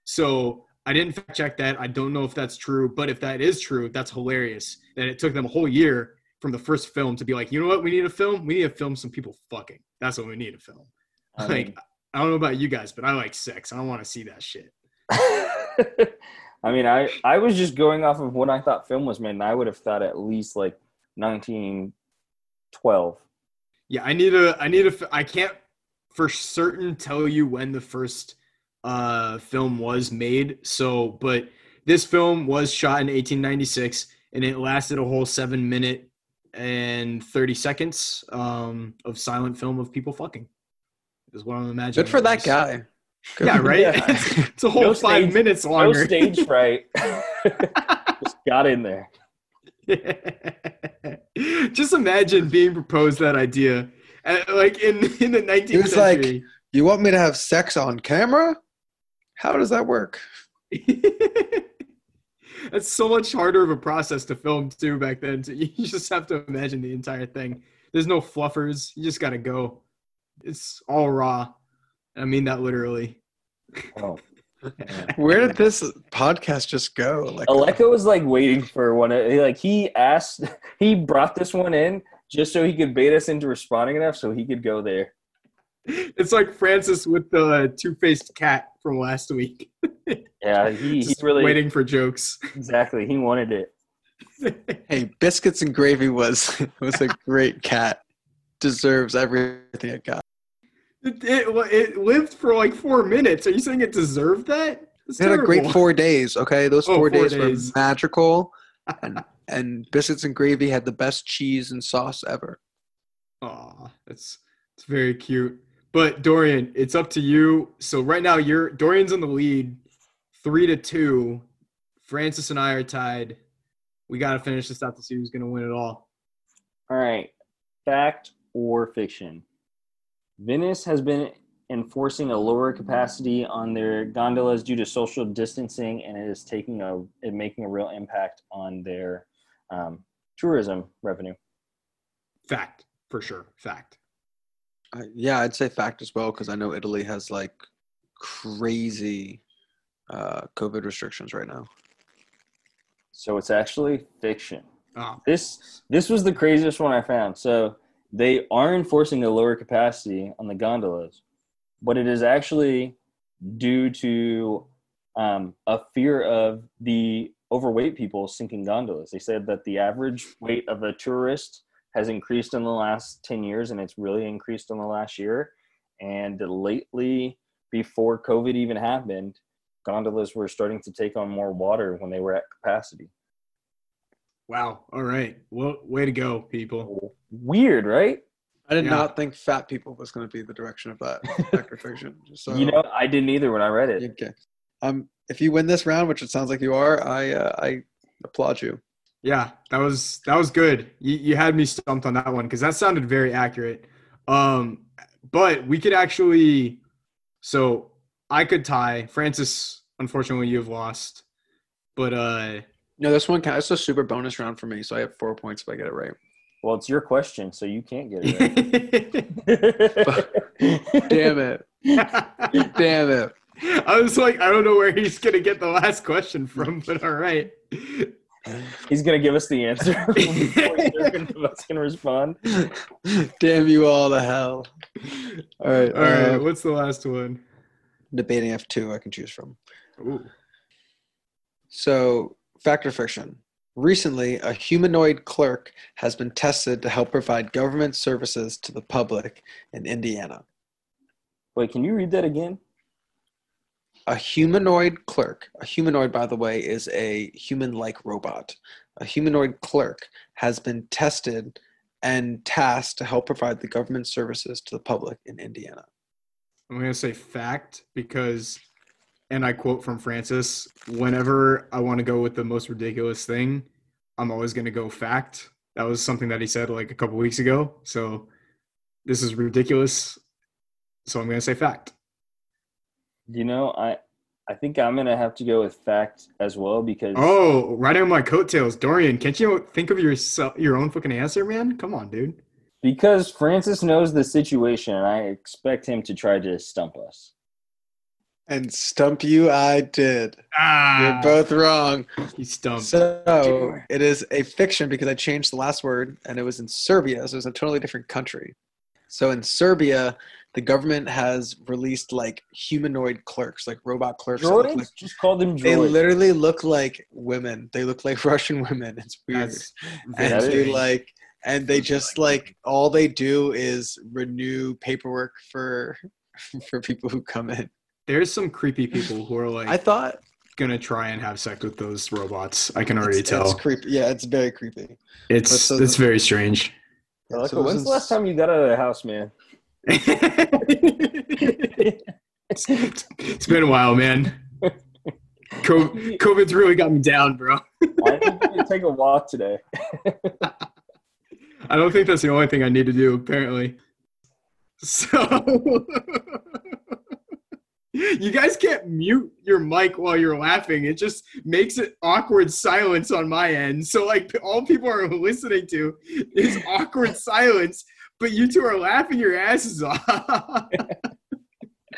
So I didn't fact check that. I don't know if that's true, but if that is true, that's hilarious. That it took them a whole year from the first film to be like, you know what, we need a film. We need to film some people fucking. That's what we need to film. I like I don't know about you guys, but I like sex. I don't want to see that shit. I mean, I I was just going off of when I thought film was made, and I would have thought at least like 1912. Yeah, I need a. I need a. I can't for certain tell you when the first uh, film was made. So, but this film was shot in 1896, and it lasted a whole seven minute and 30 seconds um, of silent film of people fucking. Is what I'm imagining. Good for that was. guy. Good Yeah, right. Yeah. it's a whole No five stage- minutes No stage fright. just got in there. Just imagine being proposed that idea, uh, like in in the 19th He was like- You want me to have sex on camera? How does that work? That's so much harder of a process to film too back then. So you just have to imagine the entire thing. There's no fluffers. You just gotta go. It's all raw. I mean that literally. Oh. Where did this podcast just go? Like, Aleko was like waiting for one. Of, like he asked, he brought this one in just so he could bait us into responding enough, so he could go there. It's like Francis with the two-faced cat from last week. Yeah, he, he Just really waiting for jokes. exactly. He wanted it. hey, biscuits and gravy was was a great cat. Deserves everything it got. It, it, it lived for like four minutes. Are you saying it deserved that? That's it had terrible. a great four days. Okay, those four, oh, four days, days, were magical, and and biscuits and gravy had the best cheese and sauce ever. Aw, that's it's very cute. But Dorian, it's up to you. So right now, you're Dorian's in the lead, three to two. Francis and I are tied. We got to finish this out to see who's going to win it all. All right, fact or fiction? Venice has been enforcing a lower capacity on their gondolas due to social distancing, and it is taking a it making a real impact on their um, tourism revenue. Fact for sure. Fact. Uh, yeah, I'd say fact as well because I know Italy has like crazy uh, COVID restrictions right now. So it's actually fiction. Oh. This this was the craziest one I found. So they are enforcing a lower capacity on the gondolas, but it is actually due to um, a fear of the overweight people sinking gondolas. They said that the average weight of a tourist has increased in the last 10 years and it's really increased in the last year. And lately, before COVID even happened, gondolas were starting to take on more water when they were at capacity. Wow. All right. Well, way to go, people. Weird, right? I did yeah. not think fat people was going to be the direction of that vector fiction. So, you know, I didn't either when I read it. Okay. Um, if you win this round, which it sounds like you are, I uh, I applaud you. Yeah, that was that was good. You, you had me stumped on that one because that sounded very accurate. Um, but we could actually, so I could tie. Francis, unfortunately, you've lost. But uh, no, this one counts. It's a super bonus round for me, so I have four points if I get it right. Well, it's your question, so you can't get it right. Damn it! Damn it! I was like, I don't know where he's gonna get the last question from, but all right. He's gonna give us the answer. us can respond. Damn you all to hell! All right, all right. Uh, what's the last one? Debating F two. I can choose from. Ooh. So, fact or fiction? Recently, a humanoid clerk has been tested to help provide government services to the public in Indiana. Wait, can you read that again? A humanoid clerk, a humanoid, by the way, is a human like robot. A humanoid clerk has been tested and tasked to help provide the government services to the public in Indiana. I'm going to say fact because and I quote from Francis, whenever I want to go with the most ridiculous thing, I'm always going to go fact. That was something that he said like a couple weeks ago. So this is ridiculous. So I'm going to say fact. You know, I I think I'm going to have to go with fact as well because Oh, right on my coattails, Dorian, can't you think of your your own fucking answer, man? Come on, dude. Because Francis knows the situation and I expect him to try to stump us. And stump you, I did. Ah, You're both wrong. He stumped. So it is a fiction because I changed the last word, and it was in Serbia, so it's a totally different country. So in Serbia, the government has released like humanoid clerks, like robot clerks. Droids? Like, Just call them droids. They literally look like women. They look like Russian women. It's weird. That's, and they like, and they just like all they do is renew paperwork for for people who come in there's some creepy people who are like I thought gonna try and have sex with those robots. I can already it's, tell. It's creepy. Yeah, it's very creepy. It's so it's very strange. Yeah, so when's the last time you got out of the house, man? It's, it's been a while, man. COVID's really got me down, bro. I need to take a walk today. I don't think that's the only thing I need to do, apparently. So you guys can't mute your mic while you're laughing. It just makes it awkward silence on my end. So like all people are listening to is awkward silence, but you two are laughing your asses off.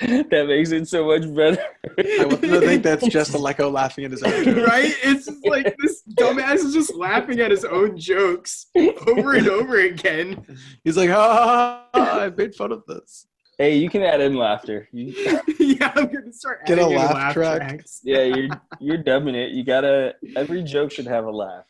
that makes it so much better. I want to think that's just Aleko laughing at his own jokes. Right? It's like this dumbass is just laughing at his own jokes over and over again. He's like, ah, I made fun of this. Hey, you can add in laughter. Yeah, I'm gonna start get a laugh, laugh track. Tracks. Yeah, you're you're dubbing it. You gotta. Every joke should have a laugh.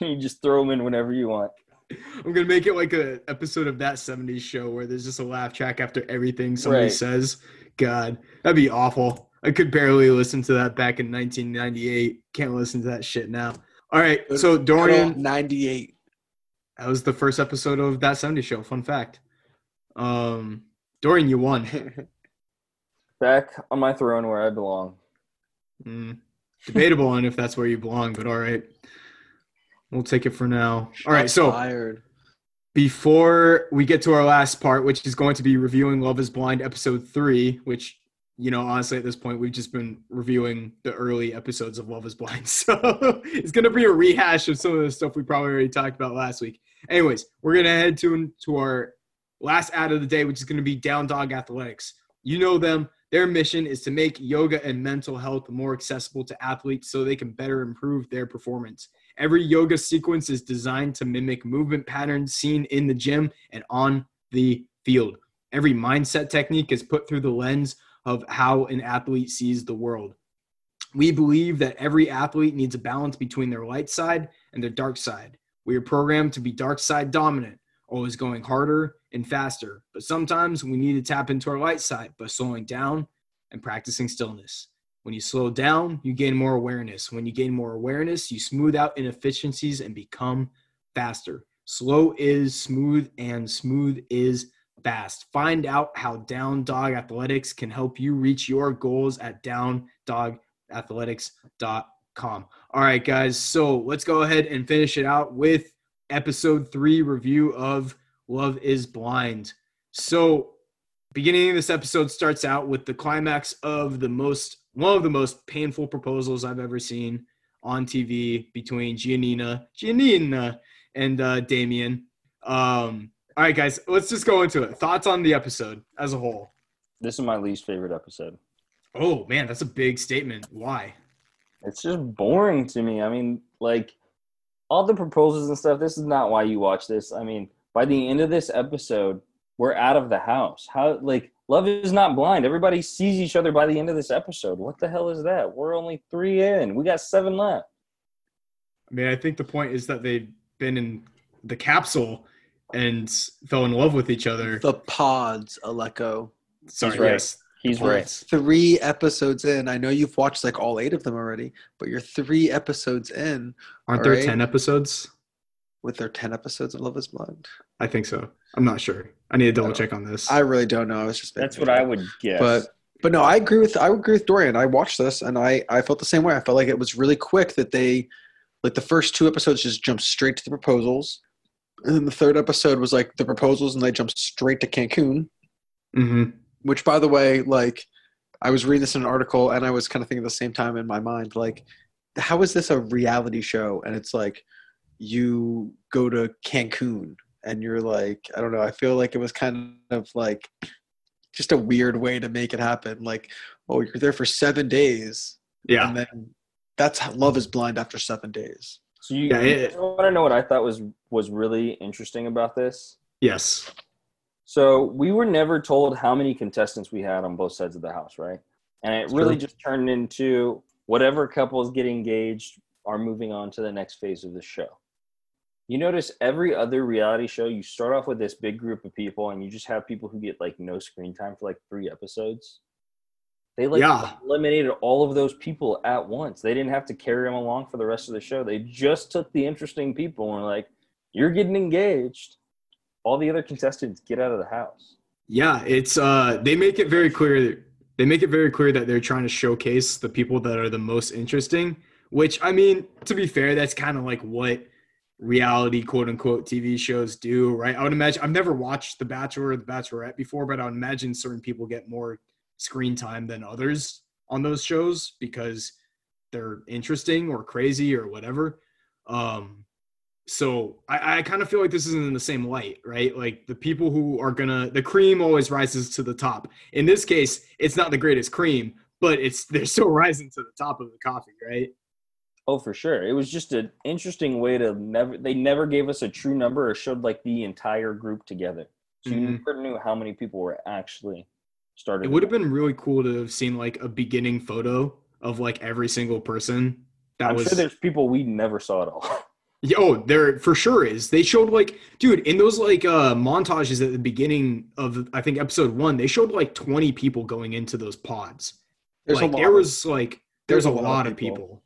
you just throw them in whenever you want. I'm gonna make it like a episode of that '70s show where there's just a laugh track after everything somebody Right. says. God, that'd be awful. I could barely listen to that back in 1998. Can't listen to that shit now. All right, so Dorian, 98. that was the first episode of that '70s show. Fun fact. Um, Dorian, you won. Back on my throne where I belong. Mm, debatable on if that's where you belong, but all right. We'll take it for now. All right, so Fired. before we get to our last part, which is going to be reviewing Love is Blind episode three, which, you know, honestly, at this point, we've just been reviewing the early episodes of Love is Blind. So it's going to be a rehash of some of the stuff we probably already talked about last week. Anyways, we're going to head to, to our last ad of the day, which is going to be Down Dog Athletics. You know them. Their mission is to make yoga and mental health more accessible to athletes so they can better improve their performance. Every yoga sequence is designed to mimic movement patterns seen in the gym and on the field. Every mindset technique is put through the lens of how an athlete sees the world. We believe that every athlete needs a balance between their light side and their dark side. We are programmed to be dark side dominant, always going harder and faster. But sometimes we need to tap into our light side by slowing down and practicing stillness. When you slow down, you gain more awareness. When you gain more awareness, you smooth out inefficiencies and become faster. Slow is smooth, and smooth is fast. Find out how Down Dog Athletics can help you reach your goals at downdogathletics.com. All right, guys. So let's go ahead and finish it out with episode three review of Love is Blind. So, beginning of this episode starts out with the climax of the most one of the most painful proposals I've ever seen on TV between Giannina, Giannina and uh, Damian. Um, all right, guys, let's just go into it. Thoughts on the episode as a whole? This is my least favorite episode. Oh man, that's a big statement. Why? It's just boring to me. I mean, like all the proposals and stuff. This is not why you watch this. I mean, by the end of this episode, we're out of the house. How like love is not blind. Everybody sees each other by the end of this episode. What the hell is that? We're only three in. We got seven left. I mean, I think the point is that they've been in the capsule and fell in love with each other. The pods, Aleko. Sorry, He's right. yes. He's Pods. right. Three episodes in. I know you've watched like all eight of them already, but you're three episodes in Aren't there Alright. 10 episodes? With their 10 episodes of Love is Blind. I think so. I'm not sure. I need to double don't- check on this. I really don't know. I was just That's what I would guess. But but no, I agree with I would agree with Dorian. I watched this and I I felt the same way. I felt like it was really quick that they like the first two episodes just jumped straight to the proposals. And then the third episode was like the proposals and they jumped straight to Cancun, hmm which by the way, like I was reading this in an article and I was kind of thinking at the same time in my mind, like, how is this a reality show? And it's like you go to Cancun and you're like, I don't know, I feel like it was kind of like just a weird way to make it happen. Like, oh, you're there for seven days. Yeah. And then that's how love is blind after seven days. so you, Yeah, it- want to know what I thought was was really interesting about this? Yes. So we were never told how many contestants we had on both sides of the house, right? And it really True. just turned into whatever couples get engaged are moving on to the next phase of the show. You notice every other reality show, you start off with this big group of people, and you just have people who get like no screen time for like three episodes. They like Yeah. eliminated all of those people at once. They didn't have to carry them along for the rest of the show. They just took the interesting people and were like, "You're getting engaged." All the other contestants get out of the house. Yeah, it's uh they make it very clear they make it very clear that they're trying to showcase the people that are the most interesting, which I mean, to be fair, that's kind of like what reality quote unquote TV shows do, right? I would imagine I've never watched The Bachelor or The Bachelorette before, but I would imagine certain people get more screen time than others on those shows because they're interesting or crazy or whatever. Um so I, I kind of feel like this isn't in the same light, right? Like the people who are gonna the cream always rises to the top. In this case, it's not the greatest cream, but it's they're still rising to the top of the coffee, right? Oh, for sure. It was just an interesting way to never. They never gave us a true number or showed like the entire group together, so you Mhm. never knew how many people were actually started. It would have been really cool to have seen like a beginning photo of like every single person That I'm was, sure there's people we never saw at all. Oh, there for sure is. They showed like, dude, in those like uh montages at the beginning of I think episode one, they showed like 20 people going into those pods. There's like, there was like there's, there's a, a, lot, of people. people.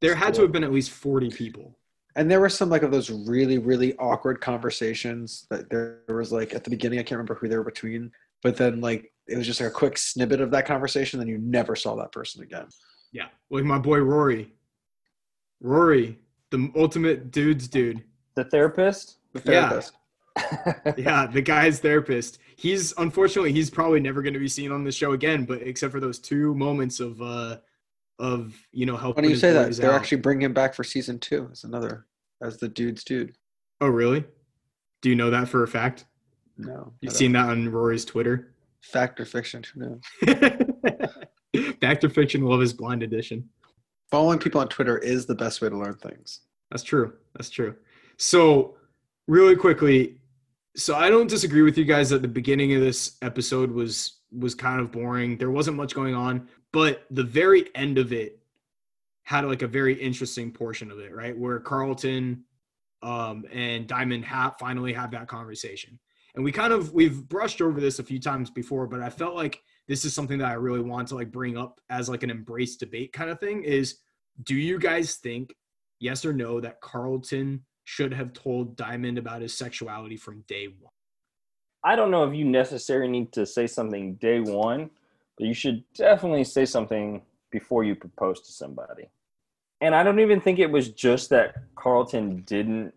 There had to have been at least 40 people. And there were some like of those really, really awkward conversations that there was like at the beginning, I can't remember who they were between, but then like it was just like a quick snippet of that conversation, then you never saw that person again. Yeah. Like my boy Rory. Rory, the ultimate dude's dude. The therapist? The therapist. Yeah. yeah, the guy's therapist. He's unfortunately he's probably never going to be seen on the show again, but except for those two moments of uh of you know helping. When you say that, they're out. actually bringing him back for season two as another as the dude's dude. Oh really? Do you know that for a fact? No. You've seen that on Rory's Twitter? Fact or fiction? Who knows? Fact or fiction? Love is blind edition following people on Twitter is the best way to learn things. That's true. That's true. So, really quickly, so I don't disagree with you guys that the beginning of this episode was was kind of boring. There wasn't much going on, but the very end of it had like a very interesting portion of it, right? Where Carlton um, and Diamond have finally have that conversation. And we kind of we've brushed over this a few times before, but I felt like this is something that I really want to like bring up as like an embrace debate kind of thing is do you guys think yes or no that Carlton should have told Diamond about his sexuality from day one? I don't know if you necessarily need to say something day one, you should definitely say something before you propose to somebody. And I don't even think it was just that Carlton didn't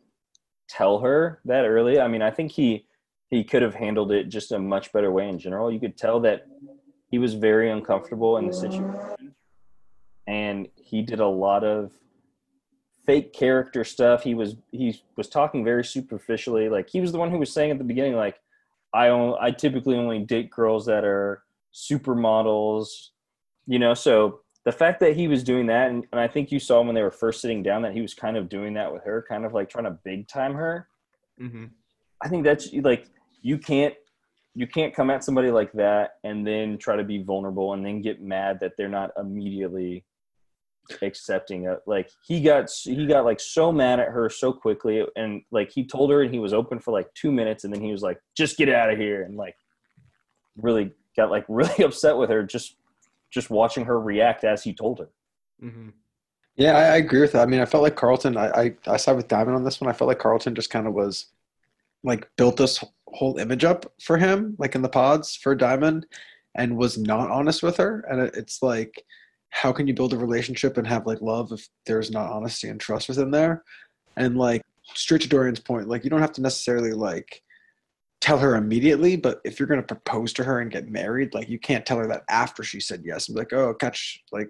tell her that early. I mean, I think he he could have handled it just a much better way in general. You could tell that he was very uncomfortable in the situation and he did a lot of fake character stuff he was he was talking very superficially like he was the one who was saying at the beginning like i only, i typically only date girls that are supermodels you know so the fact that he was doing that and, and i think you saw when they were first sitting down that he was kind of doing that with her kind of like trying to big time her mm-hmm. i think that's like you can't you can't come at somebody like that and then try to be vulnerable and then get mad that they're not immediately accepting it like he got he got like so mad at her so quickly and like he told her and he was open for like two minutes and then he was like just get out of here and like really got like really upset with her just just watching her react as he told her mm-hmm. yeah I, I, agree with that i mean i felt like carlton I, I i side with diamond on this one i felt like carlton just kind of was like built this whole image up for him, like in the pods for Diamond, and was not honest with her. And it's like, how can you build a relationship and have like love if there's not honesty and trust within there? And like straight to Dorian's point, like you don't have to necessarily like tell her immediately, but if you're gonna propose to her and get married, like you can't tell her that after she said yes and be like, oh, catch, like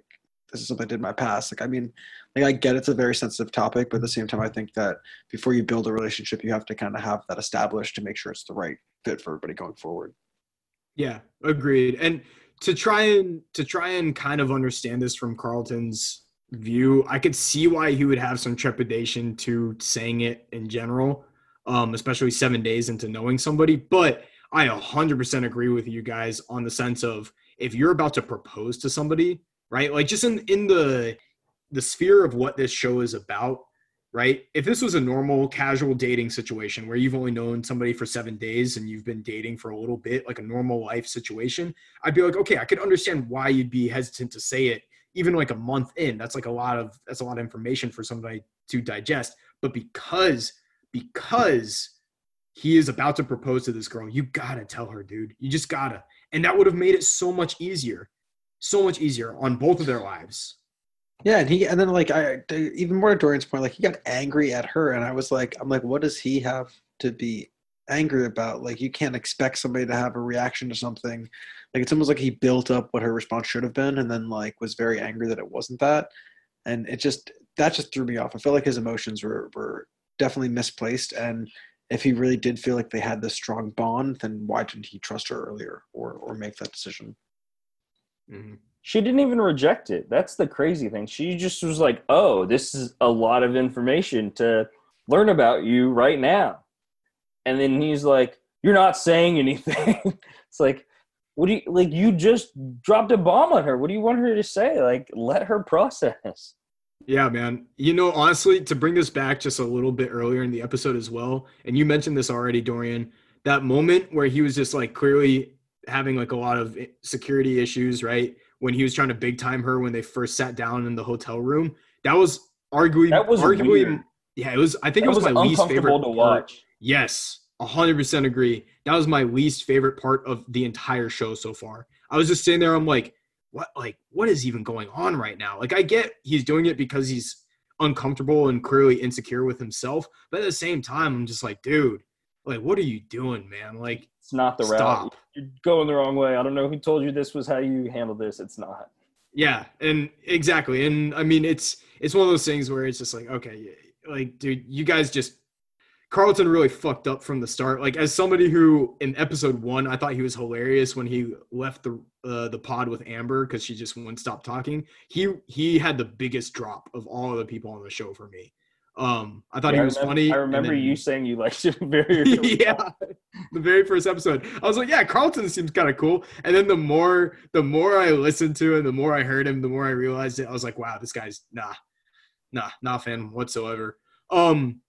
this is something I did in my past. Like, I mean, like I get it's a very sensitive topic, but at the same time, I think that before you build a relationship, you have to kind of have that established to make sure it's the right fit for everybody going forward. Yeah, agreed. And to try and to try and kind of understand this from Carlton's view, I could see why he would have some trepidation to saying it in general, um, especially seven days into knowing somebody. But I 100% agree with you guys on the sense of if you're about to propose to somebody, right? Like just in in the the sphere of what this show is about, right? If this was a normal casual dating situation where you've only known somebody for 7 days and you've been dating for a little bit, like a normal life situation, I'd be like, "Okay, I could understand why you'd be hesitant to say it even like a month in. That's like a lot of that's a lot of information for somebody to digest. But because because he is about to propose to this girl, you got to tell her, dude. You just got to. And that would have made it so much easier so much easier on both of their lives. Yeah, and he and then like I even more to Dorian's point, like he got angry at her, and I was like, I'm like, what does he have to be angry about? Like you can't expect somebody to have a reaction to something. Like it's almost like he built up what her response should have been, and then like was very angry that it wasn't that, and it just that just threw me off. I felt like his emotions were were definitely misplaced, and if he really did feel like they had this strong bond, then why didn't he trust her earlier or or make that decision? Mm-hmm. She didn't even reject it. That's the crazy thing. She just was like, "Oh, this is a lot of information to learn about you right now." And then he's like, "You're not saying anything." it's like, what do you like? You just dropped a bomb on her. What do you want her to say? Like, let her process. Yeah, man. You know, honestly, to bring this back just a little bit earlier in the episode as well, and you mentioned this already, Dorian, that moment where he was just like clearly having like a lot of security issues, right? When he was trying to big time her when they first sat down in the hotel room. That was arguably That was arguably weird. yeah, it was I think That it was, was my least favorite to part. watch. Yes, hundred percent agree. That was my least favorite part of the entire show so far. I was just sitting there. I'm like, what? Like, what is even going on right now? Like, I get he's doing it because he's uncomfortable and clearly insecure with himself, but at the same time, I'm just like, dude, like, what are you doing, man? Like, It's not the route. stop. You're going the wrong way. I don't know who told you this was how you handle this. It's not. Yeah, and exactly, and I mean, it's it's one of those things where it's just like, okay, like, dude, you guys just Carlton really fucked up from the start. Like, as somebody who in episode one, I thought he was hilarious when he left the uh, the pod with Amber because she just wouldn't stop talking. He he had the biggest drop of all of the people on the show for me. Um, I thought Yeah, he I was remember, funny. I remember then- you saying you liked him very. yeah, the very first episode, I was like, yeah, Carlton seems kind of cool. And then the more the more I listened to and the more I heard him, the more I realized it. I was like, wow, this guy's nah, nah, not a fan whatsoever. Um,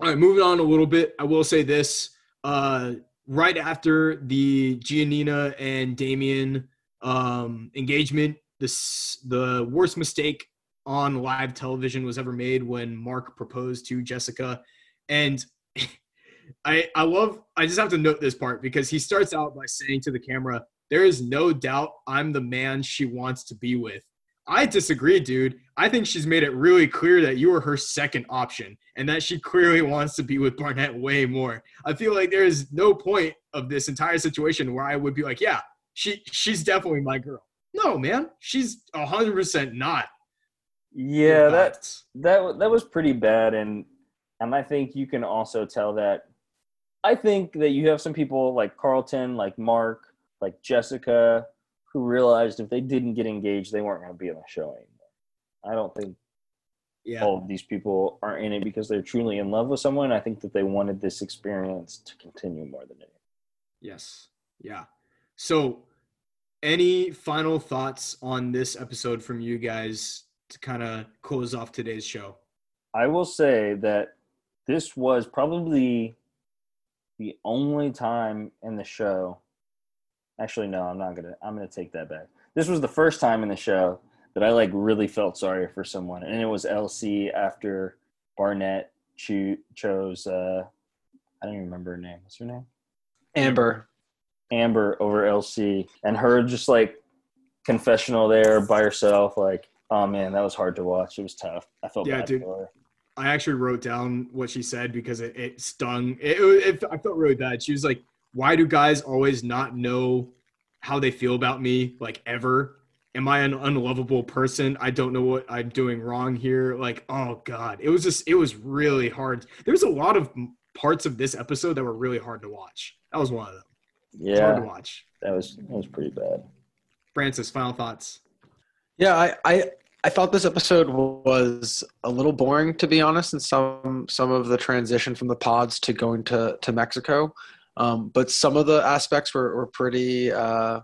all right, moving on a little bit. I will say this: uh, right after the Giannina and Damian um, engagement, this the worst mistake on live television was ever made when Mark proposed to Jessica, and I I love I just have to note this part because he starts out by saying to the camera, "There is no doubt I'm the man she wants to be with." I disagree, dude. I think she's made it really clear that you are her second option and that she clearly wants to be with Barnett way more. I feel like there is no point of this entire situation where I would be like, yeah, she she's definitely my girl. No, man, she's hundred percent not. yeah, that that that was pretty bad, and and I think you can also tell that. I think that you have some people like Carlton, like Mark, like Jessica, who realized if they didn't get engaged, they weren't going to be on the show anymore. I don't think yeah. all of these people are in it because they're truly in love with someone. I think that they wanted this experience to continue more than anything. Yes. Yeah. So, any final thoughts on this episode from you guys to kind of close off today's show? I will say that this was probably the only time in the show. Actually, no, I'm not gonna. I'm gonna take that back. This was the first time in the show that I like really felt sorry for someone, and it was LC after Barnett cho- chose. Uh, I don't even remember her name. What's her name? Amber. Amber over LC, and her just like confessional there by herself. Like, oh man, that was hard to watch. It was tough. I felt Yeah, bad dude. for her. I actually wrote down what she said because it, it stung. It, it, I felt really bad. She was like, "Why do guys always not know how they feel about me? Like ever? Am I an unlovable person? I don't know what I'm doing wrong here. Like, oh god, it was just, it was really hard. There's a lot of parts of this episode that were really hard to watch. That was one of them. It's hard Yeah, to watch. that was that was pretty bad. Francis, final thoughts. Yeah, I, I I thought this episode was a little boring to be honest, in some some of the transition from the pods to going to to Mexico, um, but some of the aspects were were pretty uh,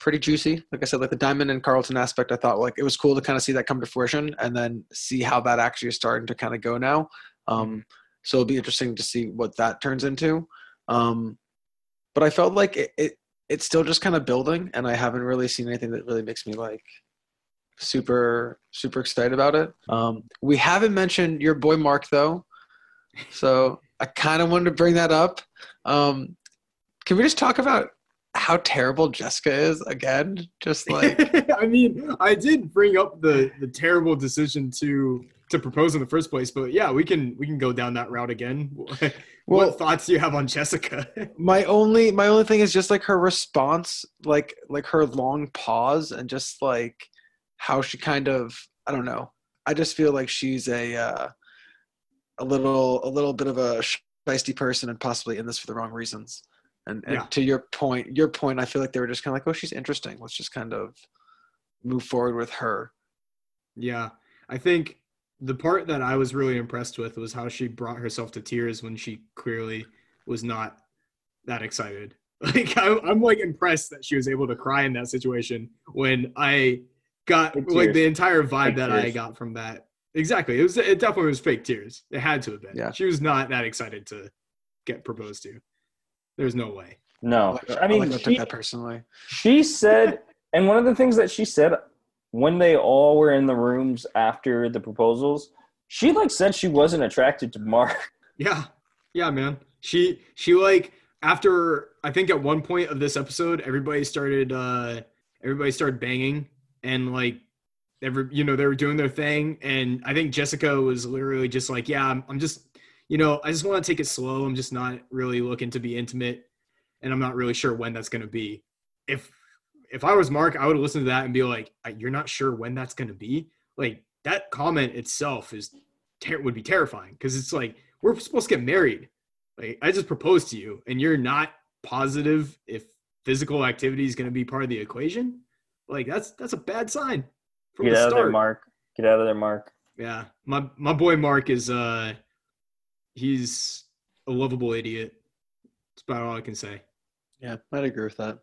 pretty juicy. Like I said, like the Diamond and Carlton aspect, I thought like it was cool to kind of see that come to fruition and then see how that actually is starting to kind of go now. Um, so it'll be interesting to see what that turns into. Um, but I felt like it, it it's still just kind of building, and I haven't really seen anything that really makes me like super super excited about it. Um, we haven't mentioned your boy Mark though, so I kind of wanted to bring that up. Um, can we just talk about how terrible Jessica is again? Just like I mean, I did bring up the the terrible decision to to propose in the first place, but yeah, we can we can go down that route again. Well- what thoughts do you have on Jessica? my only my only thing is just like her response, like like her long pause and just like how she kind of I don't know. I just feel like she's a uh, a little a little bit of a feisty person and possibly in this for the wrong reasons. And, and Yeah. to your point, your point, I feel like they were just kind of like, oh, she's interesting. Let's just kind of move forward with her. yeah, I think the part that I was really impressed with was how she brought herself to tears when she clearly was not that excited. Like I, I'm like impressed that she was able to cry in that situation when I got like the entire vibe Fake that I got from that. Exactly. It was it definitely was fake tears. It had to have been. Yeah. She was not that excited to get proposed to. There's no way. No, like, I mean, like, I she, that personally. she said, and one of the things that she said when they all were in the rooms after the proposals, she like said she wasn't attracted to Mark. Yeah. Yeah, man. She she like after I think at one point of this episode, everybody started uh everybody started banging and like every you know, they were doing their thing and I think Jessica was literally just like, Yeah, I'm, I'm just you know, I just want to take it slow. I'm just not really looking to be intimate and I'm not really sure when that's gonna be. If if I was Mark, I would listen to that and be like, "Uh, "You're not sure when that's going to be." Like that comment itself is ter- would be terrifying because it's like we're supposed to get married. Like I just proposed to you, and you're not positive if physical activity is going to be part of the equation. Like that's that's a bad sign from Get the out of there. Mark. Get out of there, Mark. Yeah, my my boy Mark is uh, he's a lovable idiot. That's about all I can say. Yeah, I'd agree with that.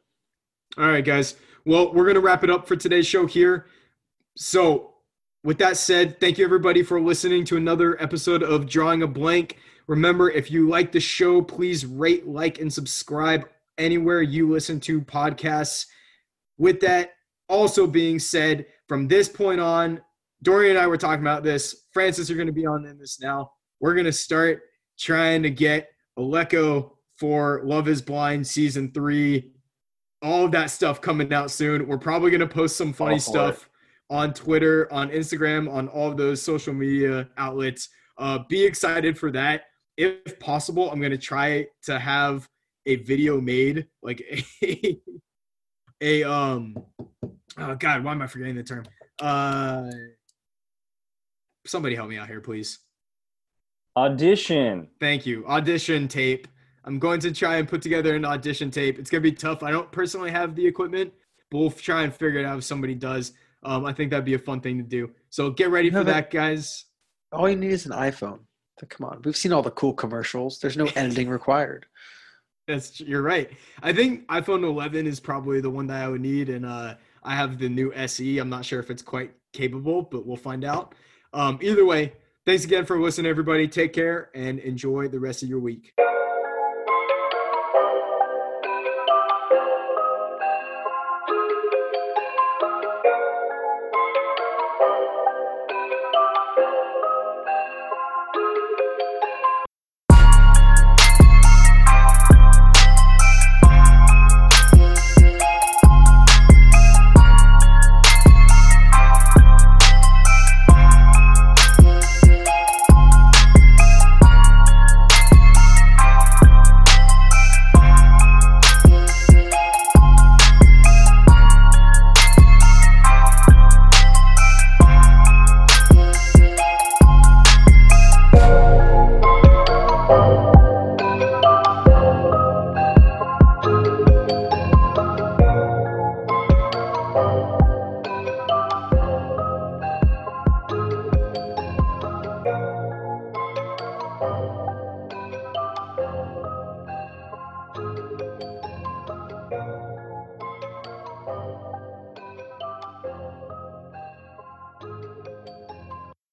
All right, guys. Well, we're going to wrap it up for today's show here. So, with that said, thank you everybody for listening to another episode of Drawing a Blank. Remember, if you like the show, please rate, like, and subscribe anywhere you listen to podcasts. With that also being said, from this point on, Dorian and I were talking about this. Francis, you're going to be on in this now. We're going to start trying to get Aleko for Love is Blind season three all of that stuff coming out soon. We're probably going to post some funny stuff on Twitter, on Instagram, on all of those social media outlets. Uh, be excited for that. If possible, I'm going to try to have a video made, like a, a um, oh God, why am I forgetting the term? Uh, somebody help me out here, please. Audition. Thank you. Audition tape. I'm going to try and put together an audition tape. It's going to be tough. I don't personally have the equipment, but we'll try and figure it out if somebody does. Um, I think that'd be a fun thing to do. So get ready You for have that, guys. All you need is an iPhone. So come on, we've seen all the cool commercials. There's no editing required. That's you're right. I think iPhone 11 is probably the one that I would need, and uh, I have the new SE. I'm not sure if it's quite capable, but we'll find out. Um, either way, thanks again for listening, everybody. Take care and enjoy the rest of your week.